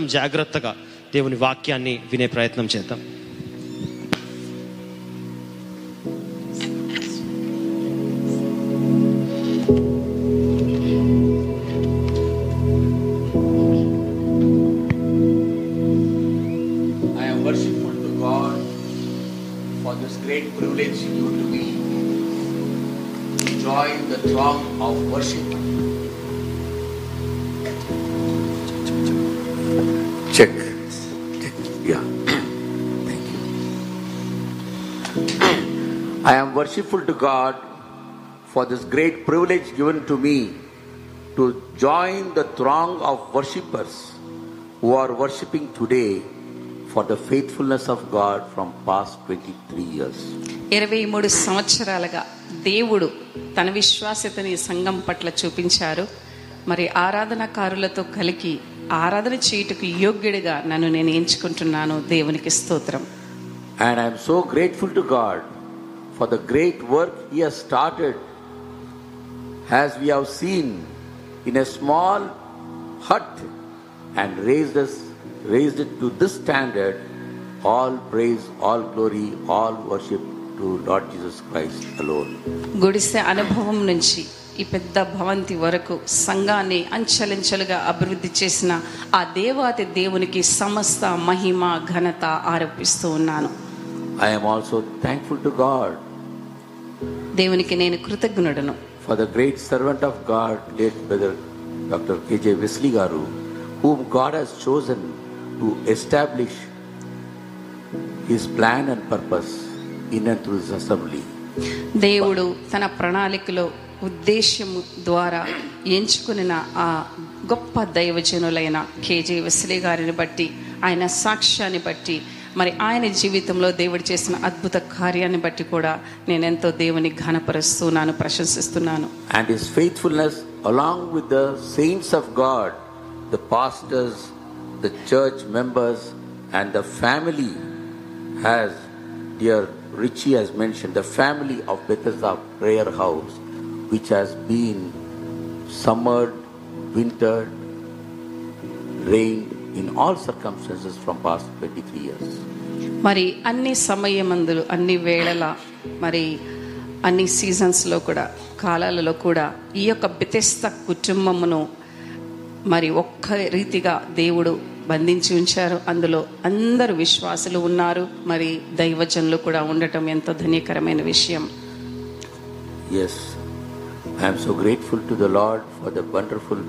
జాగ్రత్తగా దేవుని వాక్యాన్ని వినే ప్రయత్నం చేద్దాం. am worshipful to God for this great privilege given to me to join the throng of worshippers who are worshipping today for the faithfulness of God from past 23 years. ఇరవై మూడు సంవత్సరాలుగా దేవుడు తన విశ్వాసతని సంఘం పట్ల చూపించారు మరి ఆరాధనాకారులతో కలిగి ఆరాధన చేయుటకు యోగ్యుడిగా నన్ను నేను ఎంచుకుంటున్నాను దేవునికి స్తోత్రం And I am so grateful to God for the great work He has started as we have seen in a small hut and raised us raised it to this standard all praise all glory all worship to Lord Jesus Christ alone. గుడిసె అనుభవం నుంచి ఈ పెద్ద భవంతి వరకు సంఘాన్ని అంచెలంచెలుగా అభివృద్ధి చేసిన ఆ దేవాతి దేవునికి సమస్త మహిమ ఘనత ఆరోపిస్తూ ఉన్నాను I am also thankful to God దేవునికి నేను కృతజ్ఞుడను for the great servant of God, late brother Dr. K.J. Wesley Garu, whom God has chosen to establish his plan and purpose in and through his assembly. దేవుడు తన ప్రణాళికలో ఉద్దేశము ద్వారా ఎంచుకున్న ఆ గొప్ప దైవజనులైన కేజే వెస్లీ గారిని బట్టి ఆయన సాక్ష్యాన్ని బట్టి మరి ఆయన జీవితంలో దేవుడు చేసిన అద్భుత కార్యాన్ని బట్టి కూడా నేను ఎంతో దేవుని ఘనపరుస్తున్నాను ప్రశంసిస్తున్నాను And his faithfulness, along with the saints of God, the pastors, the church members, and the family, has, dear Richie has mentioned, the family of Bethesda Prayer House, which has been summered, wintered, rained in all circumstances from past 23 years. మరి అన్ని సమయమందులు అన్ని వేళల మరి అన్ని సీజన్స్లో కూడా కాలాలలో కూడా ఈ యొక్క బితెస్త కుటుంబమును మరి ఒక్క రీతిగా దేవుడు బంధించి ఉంచారు. అందులో అందరు విశ్వాసులు ఉన్నారు. మరి దైవజనులు కూడా ఉండటం ఎంతో ధన్యకరమైన విషయం. Yes, I am so grateful to the Lord for the wonderful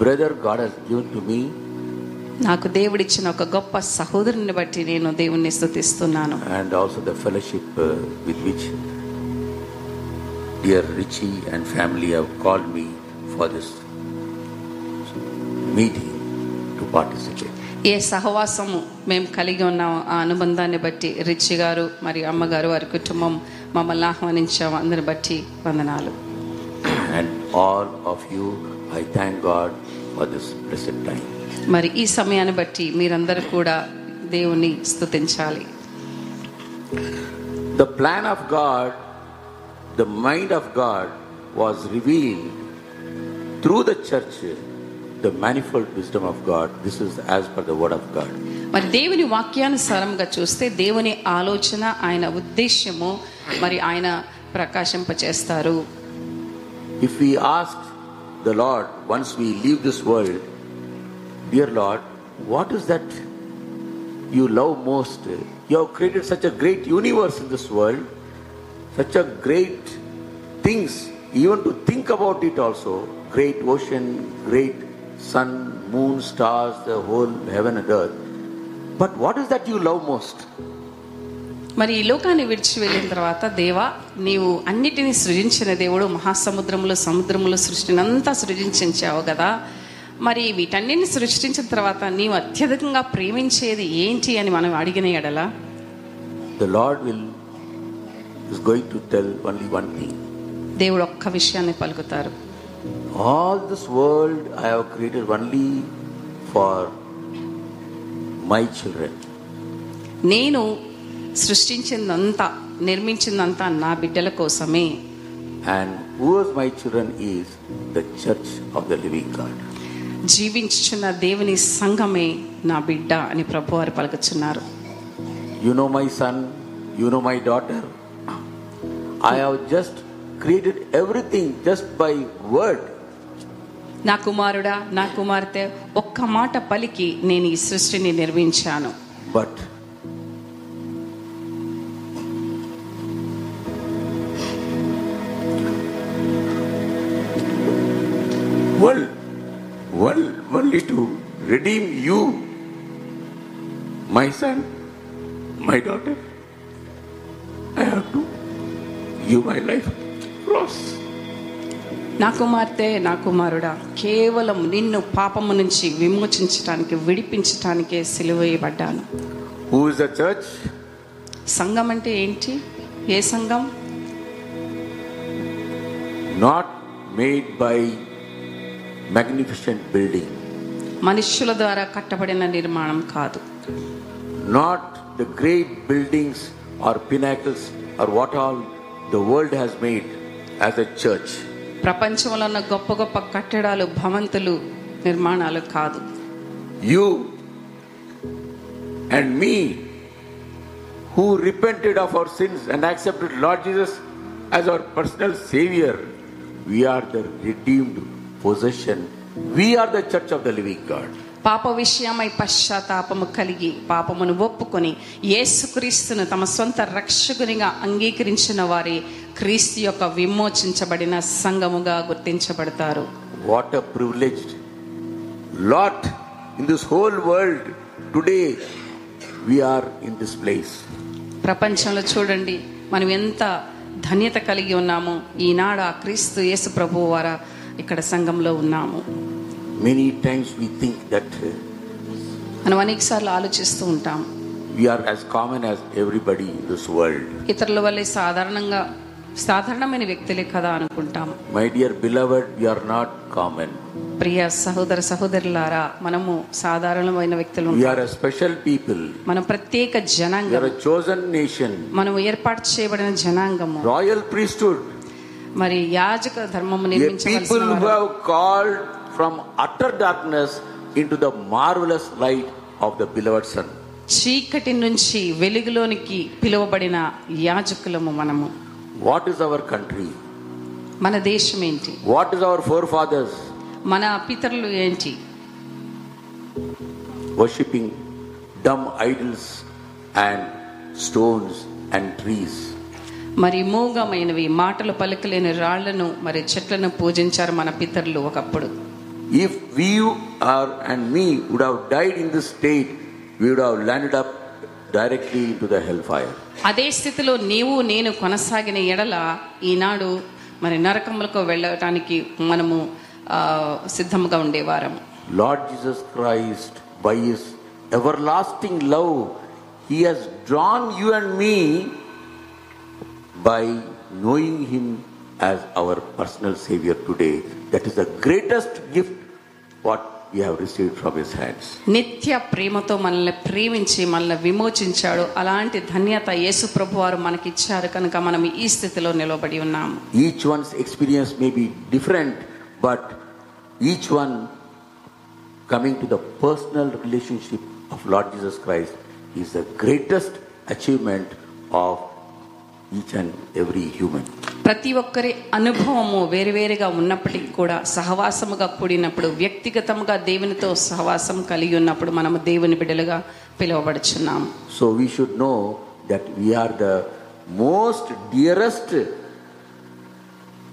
brother God has given to me. నాకు దేవుడిచ్చిన ఒక గొప్ప సహోదరుని బట్టి నేను దేవుణ్ణి స్థుతిస్తున్నాను. And also the fellowship with which dear Richie and family have call me for this meeting to participate ఏ సహవాసము మేము కలిగి ఉన్న ఆ అనుబంధాన్ని బట్టి రిచి గారు మరియు అమ్మగారు వారి కుటుంబం మమ్మల్ని ఆహ్వానించాము అందరి బట్టి వందనాలు. And all of you I thank God for this present time మరి ఈ సమయాన్ని బట్టి మీరందరూ కూడా దేవుని స్తుతించాలి. The plan of God the mind of God was reveal through the church the manifold wisdom of God this is as per the word of God మరి దేవుని వాక్యానుసారంగా చూస్తే దేవుని ఆలోచన ఆయన ఉద్దేశ్యము మరి ఆయన ప్రకాశింప చేస్తారు if we ask the Lord once we leave this world dear Lord what is that you love most you have such a great universe in this world such a great things even to think about it also great ocean great sun moon stars the whole heaven and earth but what is that you love most మరి ఈ లోకాన్ని విడిచి వెళ్ళిన తర్వాత దేవా నీవు అన్నిటినీ సృజించిన దేవుడు మహాసముద్రంలో సముద్రంలో సృష్టినంతా సృజించావు కదా మరి వీటన్నింటిని సృష్టించిన తర్వాత నీవు అత్యధికంగా ప్రేమించేది ఏంటి అని మనం అడిగిన ఎడల? The Lord will is going to tell only one thing దేవుడు ఒక్క విషయాన్ని పలుకుతారు. All this world I have created only for my children నేను సృష్టించినంతా నిర్మించినంతా నా బిడ్డల కోసమే. And who is my children is the church of the living God జీవించున్న దేవుని సంఘమే నా బిడ్డ అని ప్రభు వారు పలుకుచున్నారు. You know my son you know my daughter I have just created everything just by word నా కుమారుడా నా కుమార్తె ఒక్క మాట పలికి నేను ఈ సృష్టిని నిర్మించాను. But redeem you my son my daughter I who you my life cross నా కుమార్తె నా కుమారుడా కేవలం నిన్ను పాపము నుంచి విమోచించడానికి విడిపించడానికి సెలవేయబడ్డాను హూజ్ ద చర్చ్ సంఘం అంటే ఏంటి? ఏ సంఘం? Not made by magnificent building మనుష్యుల ద్వారా కట్టబడిన నిర్మాణం కాదు. Not the great buildings or pinnacles or what all the world has made as a church ప్రపంచంలో ఉన్న గొప్ప గొప్ప కట్టడాలు భవంతులు నిర్మాణాలు కాదు. You and me who repented of our sins and accepted Lord Jesus as our personal saviour we're the redeemed position We are the church of the living God. పాప విషయమై పశ్చాత్తాపము కలిగి పాపమును ఒప్పుకొని యేసుక్రీస్తును తమ సొంత రక్షకునిగా అంగీకరించిన వారి క్రీస్తు యొక్క విమోచించబడిన సంఘముగా గుర్తించబడతారు a privileged lot in this whole world today we are in this place. ప్రపంచంలో చూడండి మనం ఎంత ధన్యత కలిగి ఉన్నాము ఈనాడు ఆ క్రీస్తు యేసు ప్రభు వారా ఇక్కడ సంఘంలో ఉన్నాము many times we think that మనం అనేకసార్లు ఆలోచిస్తూ ఉంటాం. We are as common as everybody in this world ఇతరుల వల్ల సాధారణంగా సాధారణమైన వ్యక్తులే కదా అనుకుంటాం. My dear beloved you are not common ప్రియ సహోదర సహోదరులారా మనము సాధారణమైన వ్యక్తులు వి ఆర్ స్పెషల్ పీపుల్ మనం ప్రత్యేక జనాంగం. వి నేషన్ మనం ఏర్పాటు చేయబడిన జనాంగం రాయల్ ప్రీస్ట్హుడ్ మరి యాజక ధర్మం నిర్మించవలసిన people who called from utter darkness into the marvelous light of the beloved Son. చీకటి నుంచి వెలుగులోనికి పిలువబడిన యాజకులము మనము What is our country? మన దేశం ఏంటి What is our forefathers? మన పితరులు ఏంటి Worshipping dumb idols and stones and trees. మరి మూగమైనవి మాటలు పలుకలేని రాళ్ళను మరి చెట్లను పూజించారు మన పితరులు ఒకప్పుడు If we are and me would have died in this state, we would have landed up directly into the hellfire. అదే స్థితిలో నీవు నేను కొనసాగిన ఎడల ఈనాడు మరి నరకములకు వెళ్ళటానికి మనము ఆ, సిద్ధముగా ఉండేవారం Lord Jesus Christ, by His everlasting love, He has drawn you and me by knowing Him as our personal Savior today. That is the greatest gift have received from His hands. నిత్య ప్రేమతో మనల్ని ప్రేమించి మనల్ని విమోచించాడు అలాంటి ధన్యత యేసు ప్రభు వారు మనకిచ్చారు కనుక మనం ఈ స్థితిలో నిలబడి ఉన్నాము Each one's experience may be different, but each one coming to the personal relationship of Lord Jesus Christ is the greatest achievement of each and every human. ప్రతి ఒక్కరి అనుభవము వేరువేరుగా ఉన్నప్పటికీ కూడా సహవాసముగా కూడినప్పుడు వ్యక్తిగతముగా దేవునితో సహవాసం కలిగి ఉన్నప్పుడు మనము దేవుని బిడ్డలుగా So we should know that we are the most dearest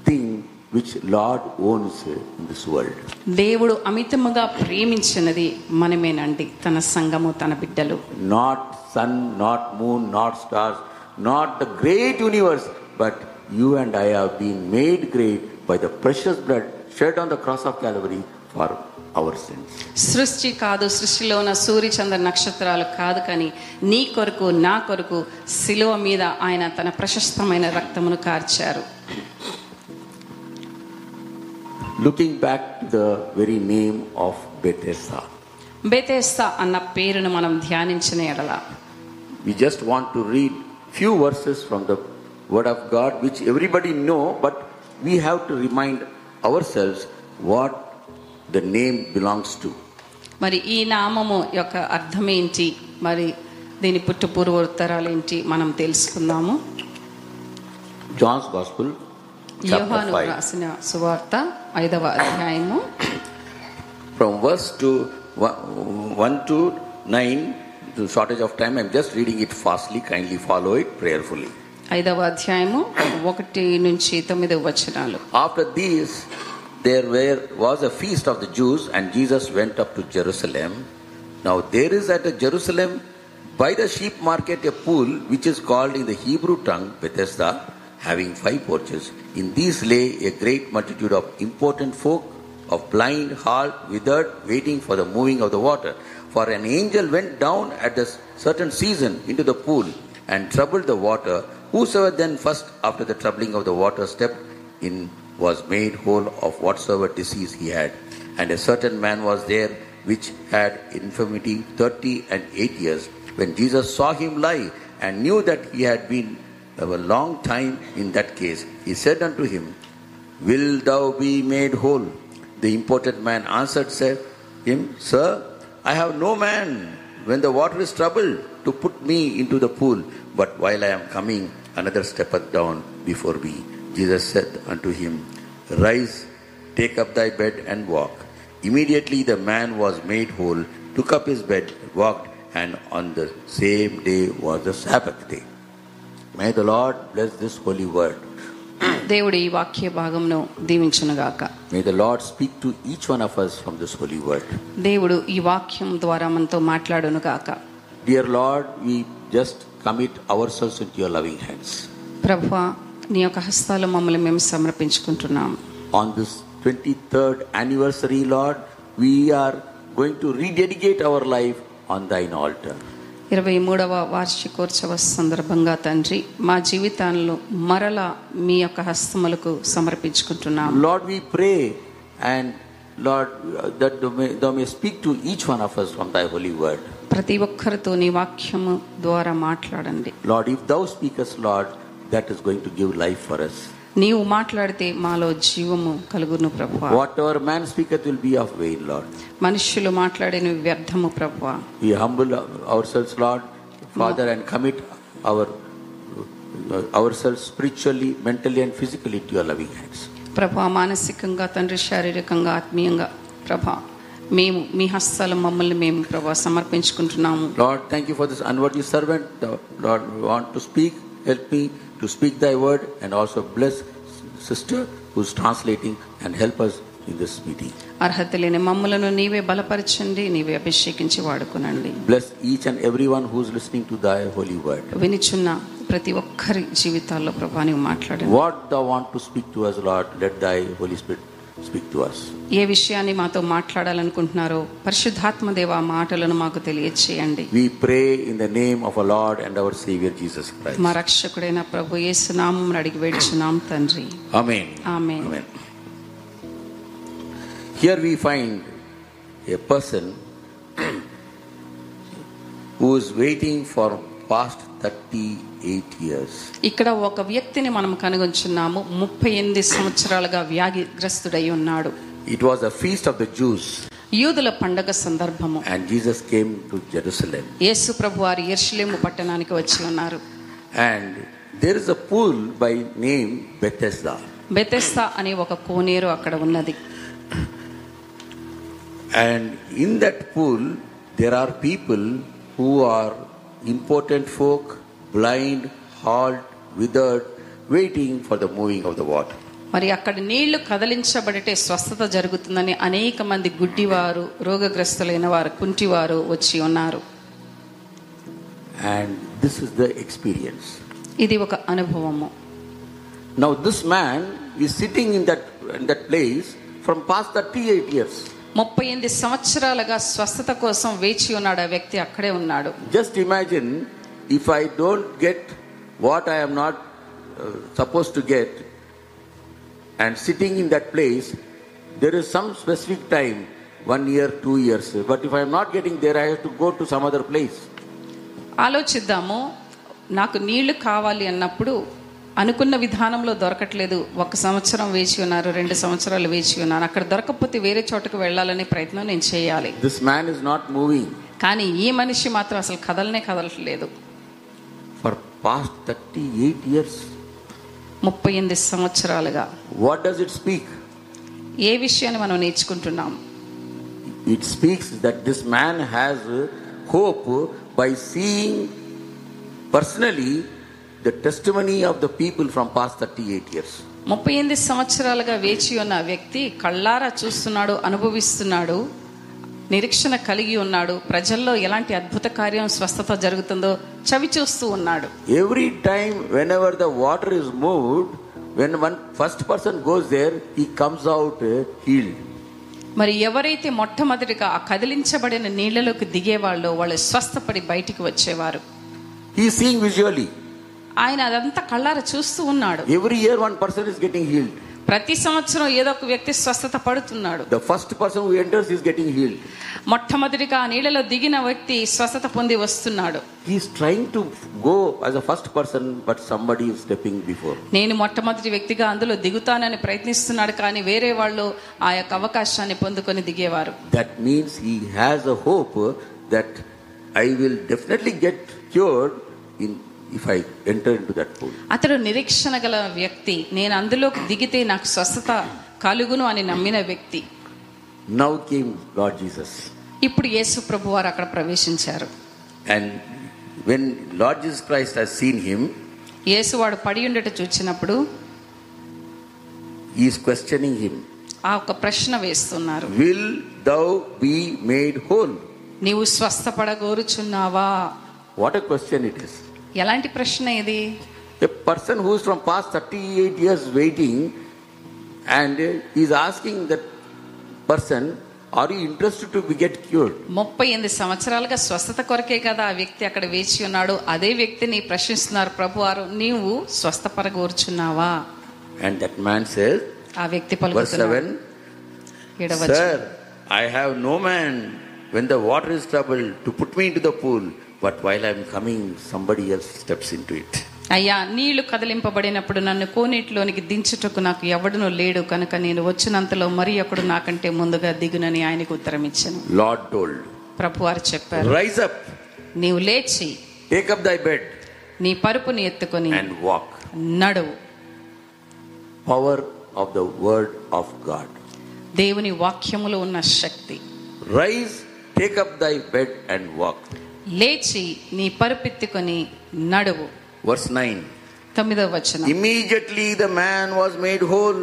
thing which Lord owns in this world. దేవుడు అమితముగా ప్రేమించినది మనమేనండి తన సంఘము తన బిడ్డలు Not sun, not moon, not stars, not the great universe, but you and I have been made great by the precious blood shed on the cross of Calvary for our sins. సృష్టి కాదు సృష్టిలో ఉన్న సూర్య చంద్ర నక్షత్రాలు కాదు కానీ నీ కొరకు నా కొరకు శిలువ మీద ఆయన తన ప్రశస్తమైన రక్తమును కార్చారు Looking back to the very name of Bethesda, బెతేస్తా అన్న పేరును మనం ధ్యానించిన ఎడల we just want to read few verses from the Word of God, which everybody know, but we have to remind ourselves what the name belongs to. మరి ఈ నామము యొక్క అర్థం ఏంటి మరి దీని పుట్టు పూర్వోత్తరాలు ఏంటి మనం తెలుసుకుందాము John's Gospel, chapter యోహాను 5. రాసిన సువార్త ఐదవ అధ్యాయము From verse to 1 to 9, to shortage of time, I'm just reading it fastly. Kindly follow it prayerfully. ఐదవ అధ్యాయము ఒకటి నుంచి తొమ్మిది వచనాలు After these, there were, was a feast of the Jews, and Jesus went up to Jerusalem. Now, there is at Jerusalem by the sheep market a pool which is called in the Hebrew tongue Bethesda, having five porches. In these lay a great multitude of important folk, of blind, halt, withered, waiting for the moving of the water. For an angel went down at a certain season into the pool and troubled the water. Whosoever then first, after the troubling of the water, stepped in was made whole of whatsoever disease he had. And a certain man was there which had infirmity thirty and eight years. When Jesus saw him lie and knew that he had been a long time in that case, he said unto him, Will thou be made whole? The important man answered, said him, Sir, I have no man when the water is troubled to put me into the pool, but while I am coming, another steppeth down before me. Jesus said unto him, Rise, take up thy bed and walk. Immediately the man was made whole, took up his bed, walked, and on the same day was the Sabbath day. May the Lord bless this holy word. దేవుడు ఈ వాక్య భాగంను దీవించును గాక may the Lord speak to each one of us from this holy word దేవుడు ఈ వాక్యం ద్వారా మనతో మాట్లాడును గాక dear Lord we just commit ourselves into your loving hands ప్రభువా నీ యొక్క హస్తాలు మమ్మల్ని మేము సమర్పించుకుంటున్నాం. On this 23rd anniversary lord we are going to rededicate our life on thine altar ఇరవై మూడవ వార్షికోత్సవ సందర్భంగా తండ్రి మా జీవితాల్లో మరలా మీ యొక్క హస్తములకు సమర్పించుకుంటున్నాం. Lord we pray and Lord that thou may speak to each one of us from thy holy word ప్రతి ఒక్కరితో నీ వాక్యము ద్వారా మాట్లాడండి. Lord if thou speakest Lord that is going to give life for us. నీవు మాట్లాడితే మాలో జీవము కలుగును ప్రభు whatever man speaker will be of vain Lord మనుషులు మాట్లాడిన వ్యర్థము ప్రభు we humble ourselves Lord father and commit our ourselves spiritually mentally and physically to your loving hands ప్రభు మానసికంగా తండ్రి శారీరకంగా ఆత్మీయంగా ప్రభు మేము మీ హస్తాల మమ్మల్ని మేము ప్రభు సమర్పించుకుంటున్నాము. Lord thank you for this unworthy you servant Lord want to speak help me to speak thy word and also bless sister who's translating and help us in this meeting. అర్హత లేని మమ్మలను నీవే బలపరచండి నీవే అభిషేకించి వాడుకునండి Bless each and everyone who's listening to thy holy word. వినిచున్న ప్రతి ఒక్కరి జీవితాల్లో ప్రభా నీవు మాట్లాడండి What thou want to speak to us, Lord, let thy Holy Spirit speak to us ఏ విషయాన్ని మాతో మాట్లాడాలనుకుంటున్నారో పరిశుద్ధాత్మ దేవ మాటలను మాకు తెలియజేయండి we pray in the name of a Lord and our saviour Jesus Christ మా రక్షకుడైన ప్రభు యేసు నామమున అడిగి వేడుచున్నాం తండ్రి. Amen amen amen here we find a person who is waiting for past thirty eight years ఇక్కడ ఒక వ్యక్తిని మనం కనుగొంచున్నాము. ముప్పై ఎనిమిది సంవత్సరాలుగా వ్యాధిగ్రస్తుడై ఉన్నాడు. It was a feast of the Jews యూదుల పండగ సందర్భము. And Jesus came to Jerusalem యేసు ప్రభు వారు యెర్షలేము పట్టణానికి వచ్చి ఉన్నారు. And there is a pool by name Bethesda Bethesda అనే ఒక కోనేరు అక్కడ ఉన్నది. And in that pool there are people who are important folk blind halt withered waiting for the moving of the water మరి అక్కడ నీళ్ళు కదలించబడితే స్వస్థత జరుగుతుందని అనేక మంది గుడ్డివారు రోగగ్రస్తులైన వారు కుంటివారు వచ్చి ఉన్నారు. And this is the experience ఇది ఒక అనుభవము. నౌ దిస్ మ్యాన్ ఈ sitting in that in that place from past thirty eight years ముప్పై ఎనిమిది సంవత్సరాలుగా స్వస్థత కోసం వేచి ఉన్నాడు ఆ వ్యక్తి అక్కడే ఉన్నాడు. Just imagine if I don't get what I'm not suppose to get and sitting in that place there is some specific time one year two years but if I'm not getting there I have to go to some other place ఆలోచిద్దాము నాకు నీళ్ళు కావాలి అన్నప్పుడు అనుకున్న విధానంలో దొరకట్లేదు. ఒక సంవత్సరం వేచి ఉన్నారు రెండు సంవత్సరాలు వేచి ఉన్నారు. అక్కడ దొరకకపోతే వేరే చోటకు వెళ్ళాలనే ప్రయత్నం నేను చేయాలి. This man is not moving. కానీ ఈ మనిషి మాత్రం అసలు కదలనే కదలట్లేదు. For past 38 years, ముప్పై ఎనిమిది సంవత్సరాలుగా what does it speak? ఏ విషయాన్ని మనం నేర్చుకుంటున్నాం? It speaks that this man has hope by seeing personally the testimony of the people from past 38 years. ముప్పై ఎనిమిది సంవత్సరాలుగా వేచి ఉన్న వ్యక్తి కళ్ళారా చూస్తున్నాడు అనుభవిస్తున్నాడు నిరీక్షణ కలిగి ఉన్నాడు ప్రజల్లో ఎలాంటి అద్భుత కార్యం స్వస్థత జరుగుతుందో చవి చూస్తూ ఉన్నాడు Every time, whenever the water is moved, when one first person goes there, he comes out uh, healed. మరి ఎవరైతే మొట్టమొదటిగా ఆ కదిలించబడిన నీళ్ళలోకి దిగేవాళ్ళో వాళ్ళు స్వస్థపడి బయటికి వచ్చేవారు is seeing visually. ఆయన అదంతా కళ్ళార చూస్తూ ఉన్నాడు. Every year one person is getting healed ప్రతి సంవత్సరం ఏదో ఒక వ్యక్తి స్వస్థత పడుతున్నాడు. The first person who enters getting healed మొట్టమొదటిగా నీళ్ళలో దిగిన వ్యక్తి స్వస్థత పొంది వస్తున్నాడు. He is to go as a first person but somebody is stepping before నేను మొట్టమొదటి వ్యక్తిగా అందులో దిగుతానని ప్రయత్నిస్తున్నాడు కానీ వేరే వాళ్ళు ఆ యొక్క అవకాశాన్ని పొందుకొని దిగేవారు. That means he has a hope that I will definitely get cure in if I enter in that pool అతడు నిరీక్షణ గల వ్యక్తి. నేను అందులోకి దిగితే నాకు స్వస్థత కలుగును అని నమ్మిన వ్యక్తి. నౌ కేమ్ గాడ్ జీసస్ ఇప్పుడు యేసు ప్రభు వారు అక్కడ ప్రవేశించారు. And when Lord Jesus Christ has seen him యేసు వాడు పడి ఉండట చూచినప్పుడు ఈస్ క్వశ్చనింగ్ హిమ్ ఆ ఒక ప్రశ్న వేస్తున్నారు. Will thou be made whole నీవు స్వస్థపడగోరుచున్నావా? What a question it is ఎలాంటి ప్రశ్న ఇది? A person who's from past thirty eight years waiting and is asking that person are you interest to be get cured ముప్పై ఎనిమిది సంవత్సరాలుగా స్వస్థత కొరకే కదా ఆ వ్యక్తి అక్కడ వేచి ఉన్నాడు. అదే వ్యక్తిని ప్రశ్నిస్తున్నారు ప్రభు వారు నీవు స్వస్థ పరగూర్చున్నావా అండ్ దట్ మ్యాన్ సేస్ ఆ వ్యక్తి పలుకుతున్నాడు. Sir I have no man when the water is trouble to put me into the pool but while I am coming, somebody else steps into it. అయ్యా నీళ్ళు కదిలింపబడినప్పుడు నన్ను కోనేటిలోనికి దించుటకు నాకు ఎవడునూ లేడు కనుక నేను వచ్చినంతలో మరి ఒకడు నాకంటే ముందుగా దిగునని ఆయనకు ఉత్తరం ఇచ్చాను Lord told, ప్రభు వారు చెప్పారు Rise up, నీవు లేచి take up thy bed, నీ పరుపుని ఎత్తుకొని and walk. నడువు Power of the word of God. దేవుని వాక్యములో ఉన్న శక్తి Rise, take up thy bed, and walk. లేచి నీ పరుపెత్తుకొని నడువు Verse 9. తొమ్మిదవ వచనం Immediately the man was made whole,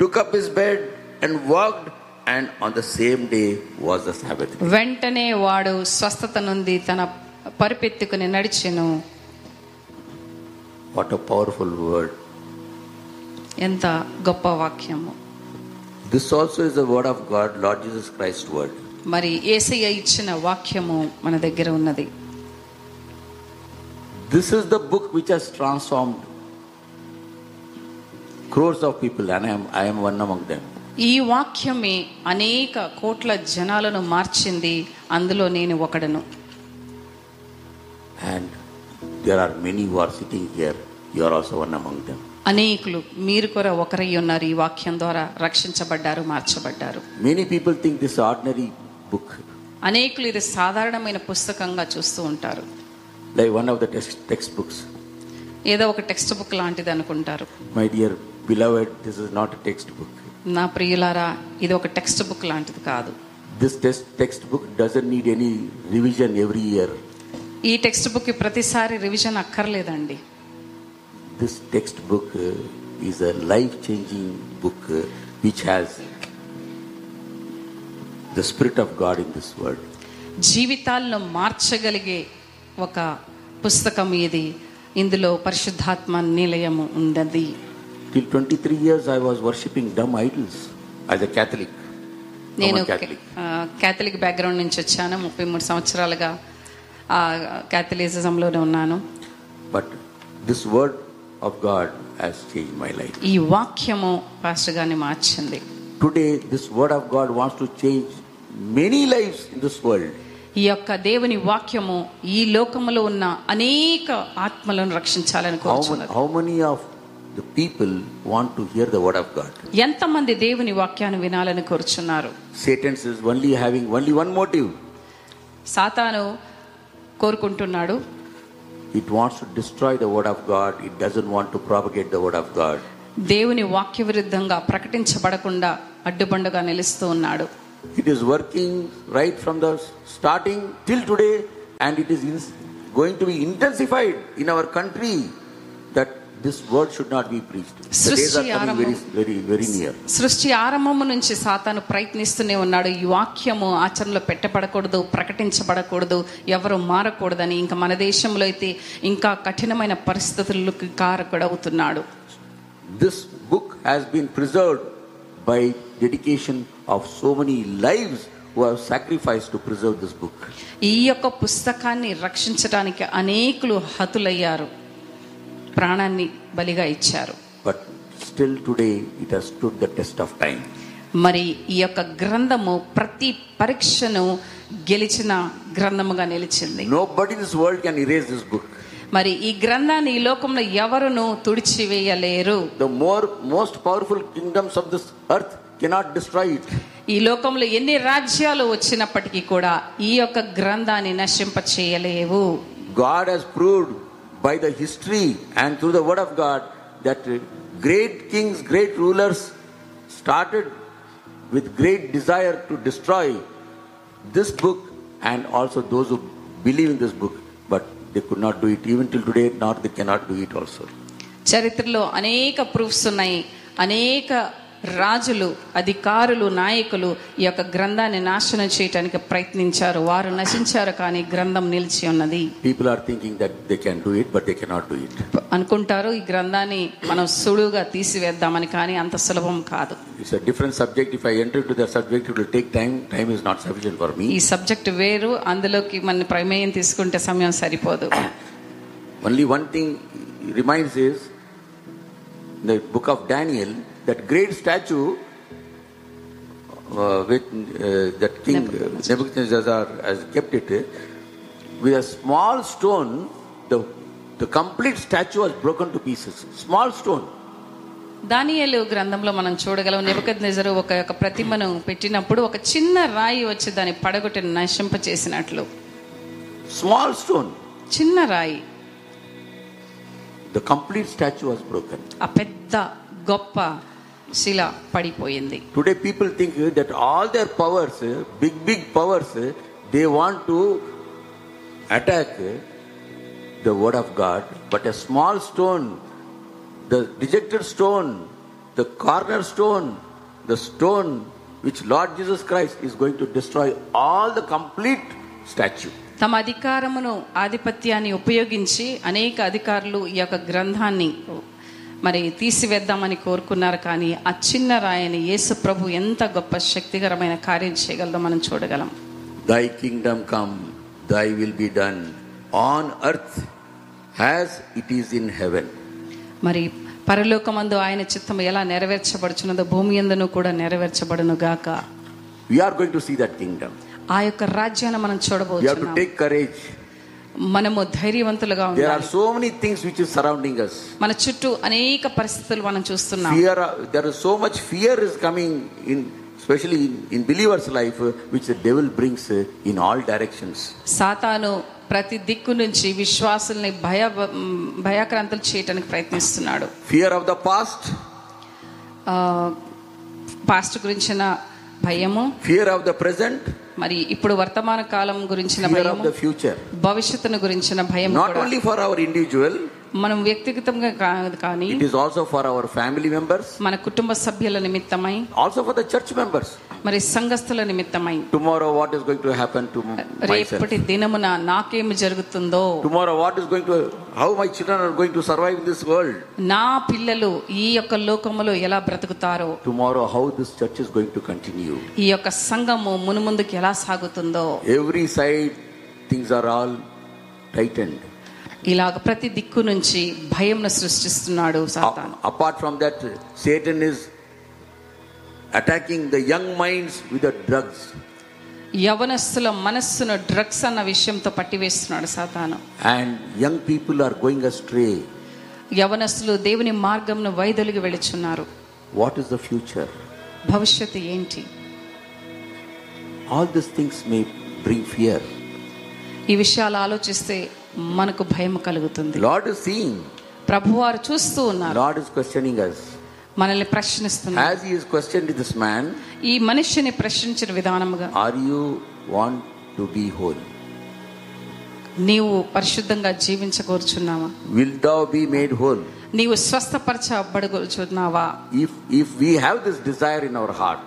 took up his bed, and walked, and on the same day was the Sabbath. వెంటనే వాడు స్వస్థత నుండి తన పరుపెత్తుకుని నడిచెను What a powerful word. ఎంత గొప్ప వాక్యము This also is the word of God, Lord Jesus Christ's word. మరి ఏసయ్య ఇచ్చిన వాక్యము మన దగ్గర ఉన్నది This is the book which has transformed crores of people, and I am, I am one among them. ఈ వాక్యమే అనేక కోట్ల జనాలను మార్చింది అందులో నేను ఒకడను And there are many who are sitting here. You are also one among them. అనేకులు మీరు కూడా ఒకరై ఉన్నారు ఈ వాక్యం ద్వారా రక్షించబడ్డారు మార్చబడ్డారు Many people think this is ordinary book అనేకులు ఇది సాధారణమైన పుస్తకంగా చూస్తూ ఉంటారు. Like one of the textbooks ఏదో ఒక టెక్స్ట్ బుక్ లాంటిది అనుకుంటారు. My dear beloved this is not textbook నా ప్రియులారా ఇది ఒక టెక్స్ట్ బుక్ లాంటిది కాదు. This textbook doesn't need any revision every year ఈ టెక్స్ట్ బుక్ ప్రతిసారి రివిజన్ అక్కర్లేదండి. This textbook is a life changing book which has the Spirit of God in this world. జీవితాలను మార్చగలిగే ఒక పుస్తకం ఇది ఇందులో పరిశుద్ధాత్మ నిలయము ఉన్నది Till 23 years, I was worshipping dumb idols as a Catholic. నేను Roman Catholic. క్యాథలిక్ బ్యాక్గ్రౌండ్ నుంచి వచ్చాను ముప్పై మూడు సంవత్సరాలుగా క్యాథలిజంలోనే ఉన్నాను But this word of God has changed my life. ఈ వాక్యము పాస్టర్ గారిని మార్చింది Today, this word of God wants to change many lives in this world. ఈ యొక్క దేవుని వాక్యము ఈ లోకములో ఉన్న అనేక ఆత్మలను రక్షించాలని How many, కోరుచున్నది how many of the people want to hear the word of God. ఎంతమంది దేవుని వాక్యాన్ని వినాలని కోరుచున్నారు Satan is only having only one motive. సాతాను కోరుకుంటున్నాడు It wants to destroy the word of God. It doesn't want to propagate the word of God. దేవుని వాక్య విరుద్ధంగా ప్రకటించబడకుండా అడ్డుబండుగా నిలుస్తూ ఉన్నాడు It is working right from the starting till today, and it is in- going to be intensified in our country that this word should not be preached. The days are సృష్టి coming very, very, very near. సృష్టి ఆరంభము నుంచి సాతాను ప్రయత్నిస్తూనే ఉన్నాడు ఈ వాక్యము ఆచరణలో పెట్టబడకూడదు ప్రకటించబడకూడదు ఎవరు మారకూడదని ఇంకా మన దేశంలో అయితే ఇంకా కఠినమైన పరిస్థితులకు కారకుడవుతున్నాడు This book has been preserved by dedication of so many lives who have sacrificed to preserve this book. ఈ యొక్క పుస్తకాన్ని రక్షించడానికి అనేకులు హతులయ్యారు ప్రాణాన్ని బలిగా ఇచ్చారు But still today it has stood the test of time. మరి ఈ యొక్క గ్రంథము ప్రతి పరీక్షను గెలిచిన గ్రంథముగా నిలిచింది Nobody in this world can erase this book. మరి ఈ గ్రంథాన్ని ఈ లోకంలో ఎవరును తుడిచివేయలేరు The more most powerful kingdoms of this earth cannot destroy it. ఈ లోకంలో ఎన్ని రాజ్యాలు వచ్చినప్పటికీ కూడా ఈ యొక్క గ్రంథాన్ని నశింప చేయలేవు God has proved by the history and through the word of God that uh, great kings, great rulers started with great desire to destroy this book and also those who believe in this book, but they could not do it even till today, nor they cannot do it also. చరిత్రలో అనేక proofs ఉన్నాయి అనేక రాజులు అధికారులు నాయకులు ఈ యొక్క గ్రంథాన్ని నాశనం చేయడానికి ప్రయత్నించారు. వారు నశించారు కానీ గ్రంథం నిలిచి ఉన్నది. People are thinking that they can do it but they cannot do it అనుకుంటారు ఈ గ్రంథాన్ని మనం సులువుగా తీసివేద్దామని కానీ అంత సులభం కాదు. It's a different subject if I enter to the subject it will take time time is not sufficient for me ఈ సబ్జెక్ట్ వేరు అందులోకి మన ప్రమేయం తీసుకుంటే సమయం సరిపోదు. Only one thing reminds is the book of Daniel Daniel, that great statue uh, with uh, that king Nebuchadnezzar. Nebuchadnezzar has kept it uh, with a small stone. The the complete statue was broken to pieces. Small stone. దానియేలు గ్రంథంలో మనం చూడగలం నెబుకద్నెజరు ఒక యొక్క ప్రతిమను పెట్టినప్పుడు ఒక చిన్న రాయి వచ్చి దాని పడగొట్టి నశింప చేసినట్లు Small stone. చిన్న రాయి The complete statue was broken. ఆ పెద్ద గొప్ప శిల పడిపోయింది Today people think that all their powers, big, big powers, they want to attack the word of God, but a small stone, the rejected stone, the cornerstone, the stone which Lord Jesus Christ is going to destroy all the complete statue. తమ అధికారమును ఆధిపత్యాన్ని ఉపయోగించి అనేక అధికారులు ఈ యొక్క గ్రంథాన్ని మరి తీసివేద్దామని కోరుకున్నారు కానీ ఆ చిన్న రాయిని యేసు ప్రభు ఎంత గొప్ప శక్తికరమైన కార్యం చేయగలదో మనం చూడగలం Thy kingdom come, thy will be done on earth as it is in heaven. మరి పరలోకమందు ఆయన చిత్తము ఎలా నెరవేర్చబడుచున్నదో భూమి ఎందును కూడా నెరవేర్చబడును గాక We are going to see that kingdom. ఆ యొక్క రాజ్యాన్ని మనం We have to చూడబోతున్నాం take courage. మనము ధైర్యవంతులుగా There are ఉండాలి so many things which is surrounding us. మన చుట్టూ అనేక పరిస్థితులు మనం చూస్తున్నాం so much fear is coming in, especially in, in believers' life, uh, which the devil brings uh, in all directions. సాతాను ప్రతి దిక్కు నుంచి విశ్వాసుల్ని భయ భయాక్రాంతులు చేయటానికి ప్రయత్నిస్తున్నాడు Fear of the past, ఆ, పాస్ట్ గురించిన భయము fear of the present, మరి ఇప్పుడు వర్తమాన కాలం గురించిన భయం ద ఫ్యూచర్ భవిష్యత్తును గురించిన భయం ఓన్లీ ఫర్ అవర్ ఇండివిజువల్ మనం వ్యక్తిగతంగా కాదు కానీ it is also for our family members మన కుటుంబ సభ్యుల నిమిత్తమై also for the church members మరి సంఘస్థల నిమిత్తమై. Tomorrow what is going to happen to రేపటి దినమున నాకేమి జరుగుతుందో tomorrow what is going to how my children are going to survive in this world నా పిల్లలు ఈ యొక్క లోకములో ఎలా బ్రతుకుతారో tomorrow how this church is going to continue ఈ యొక్క సంఘము మునుముందుకు ఎలా సాగుతుందో. Every side things are all tightened ఇలాగ ప్రతి దిక్కు నుంచి భయం సృష్టిస్తున్నాడు apart from that Satan is attacking the young minds with drugs యవనస్తుల మనస్సును డ్రగ్స్ అన్న విషయంతో పట్టివేస్తున్నాడు సాతాను. And young people are going astray యవనస్తులు దేవుని మార్గంను వైదొలిగి వెళుచున్నారు. వాట్ ఇస్ ద ఫ్యూచర్ భవిష్యత్తు ఏంటి? All this things may bring fear ఈ విషయాలు ఆలోచిస్తే మనకు భయం కలుగుతుంది. లార్డ్ ఇస్ సీయింగ్ ప్రభువారు చూస్తూ ఉన్నారు. Lord is questioning us. మనల్ని ప్రశ్నిస్తున్నారు as he is questioned this man? ఈ మనిషిని ప్రశ్నించిన విధానముగా are you want to be holy నీవు పరిశుద్ధంగా జీవించగోరుచున్నావా? Will thou be made whole నీవు స్వస్థపరచబడగోరుచున్నావా? If if we have this desire in our heart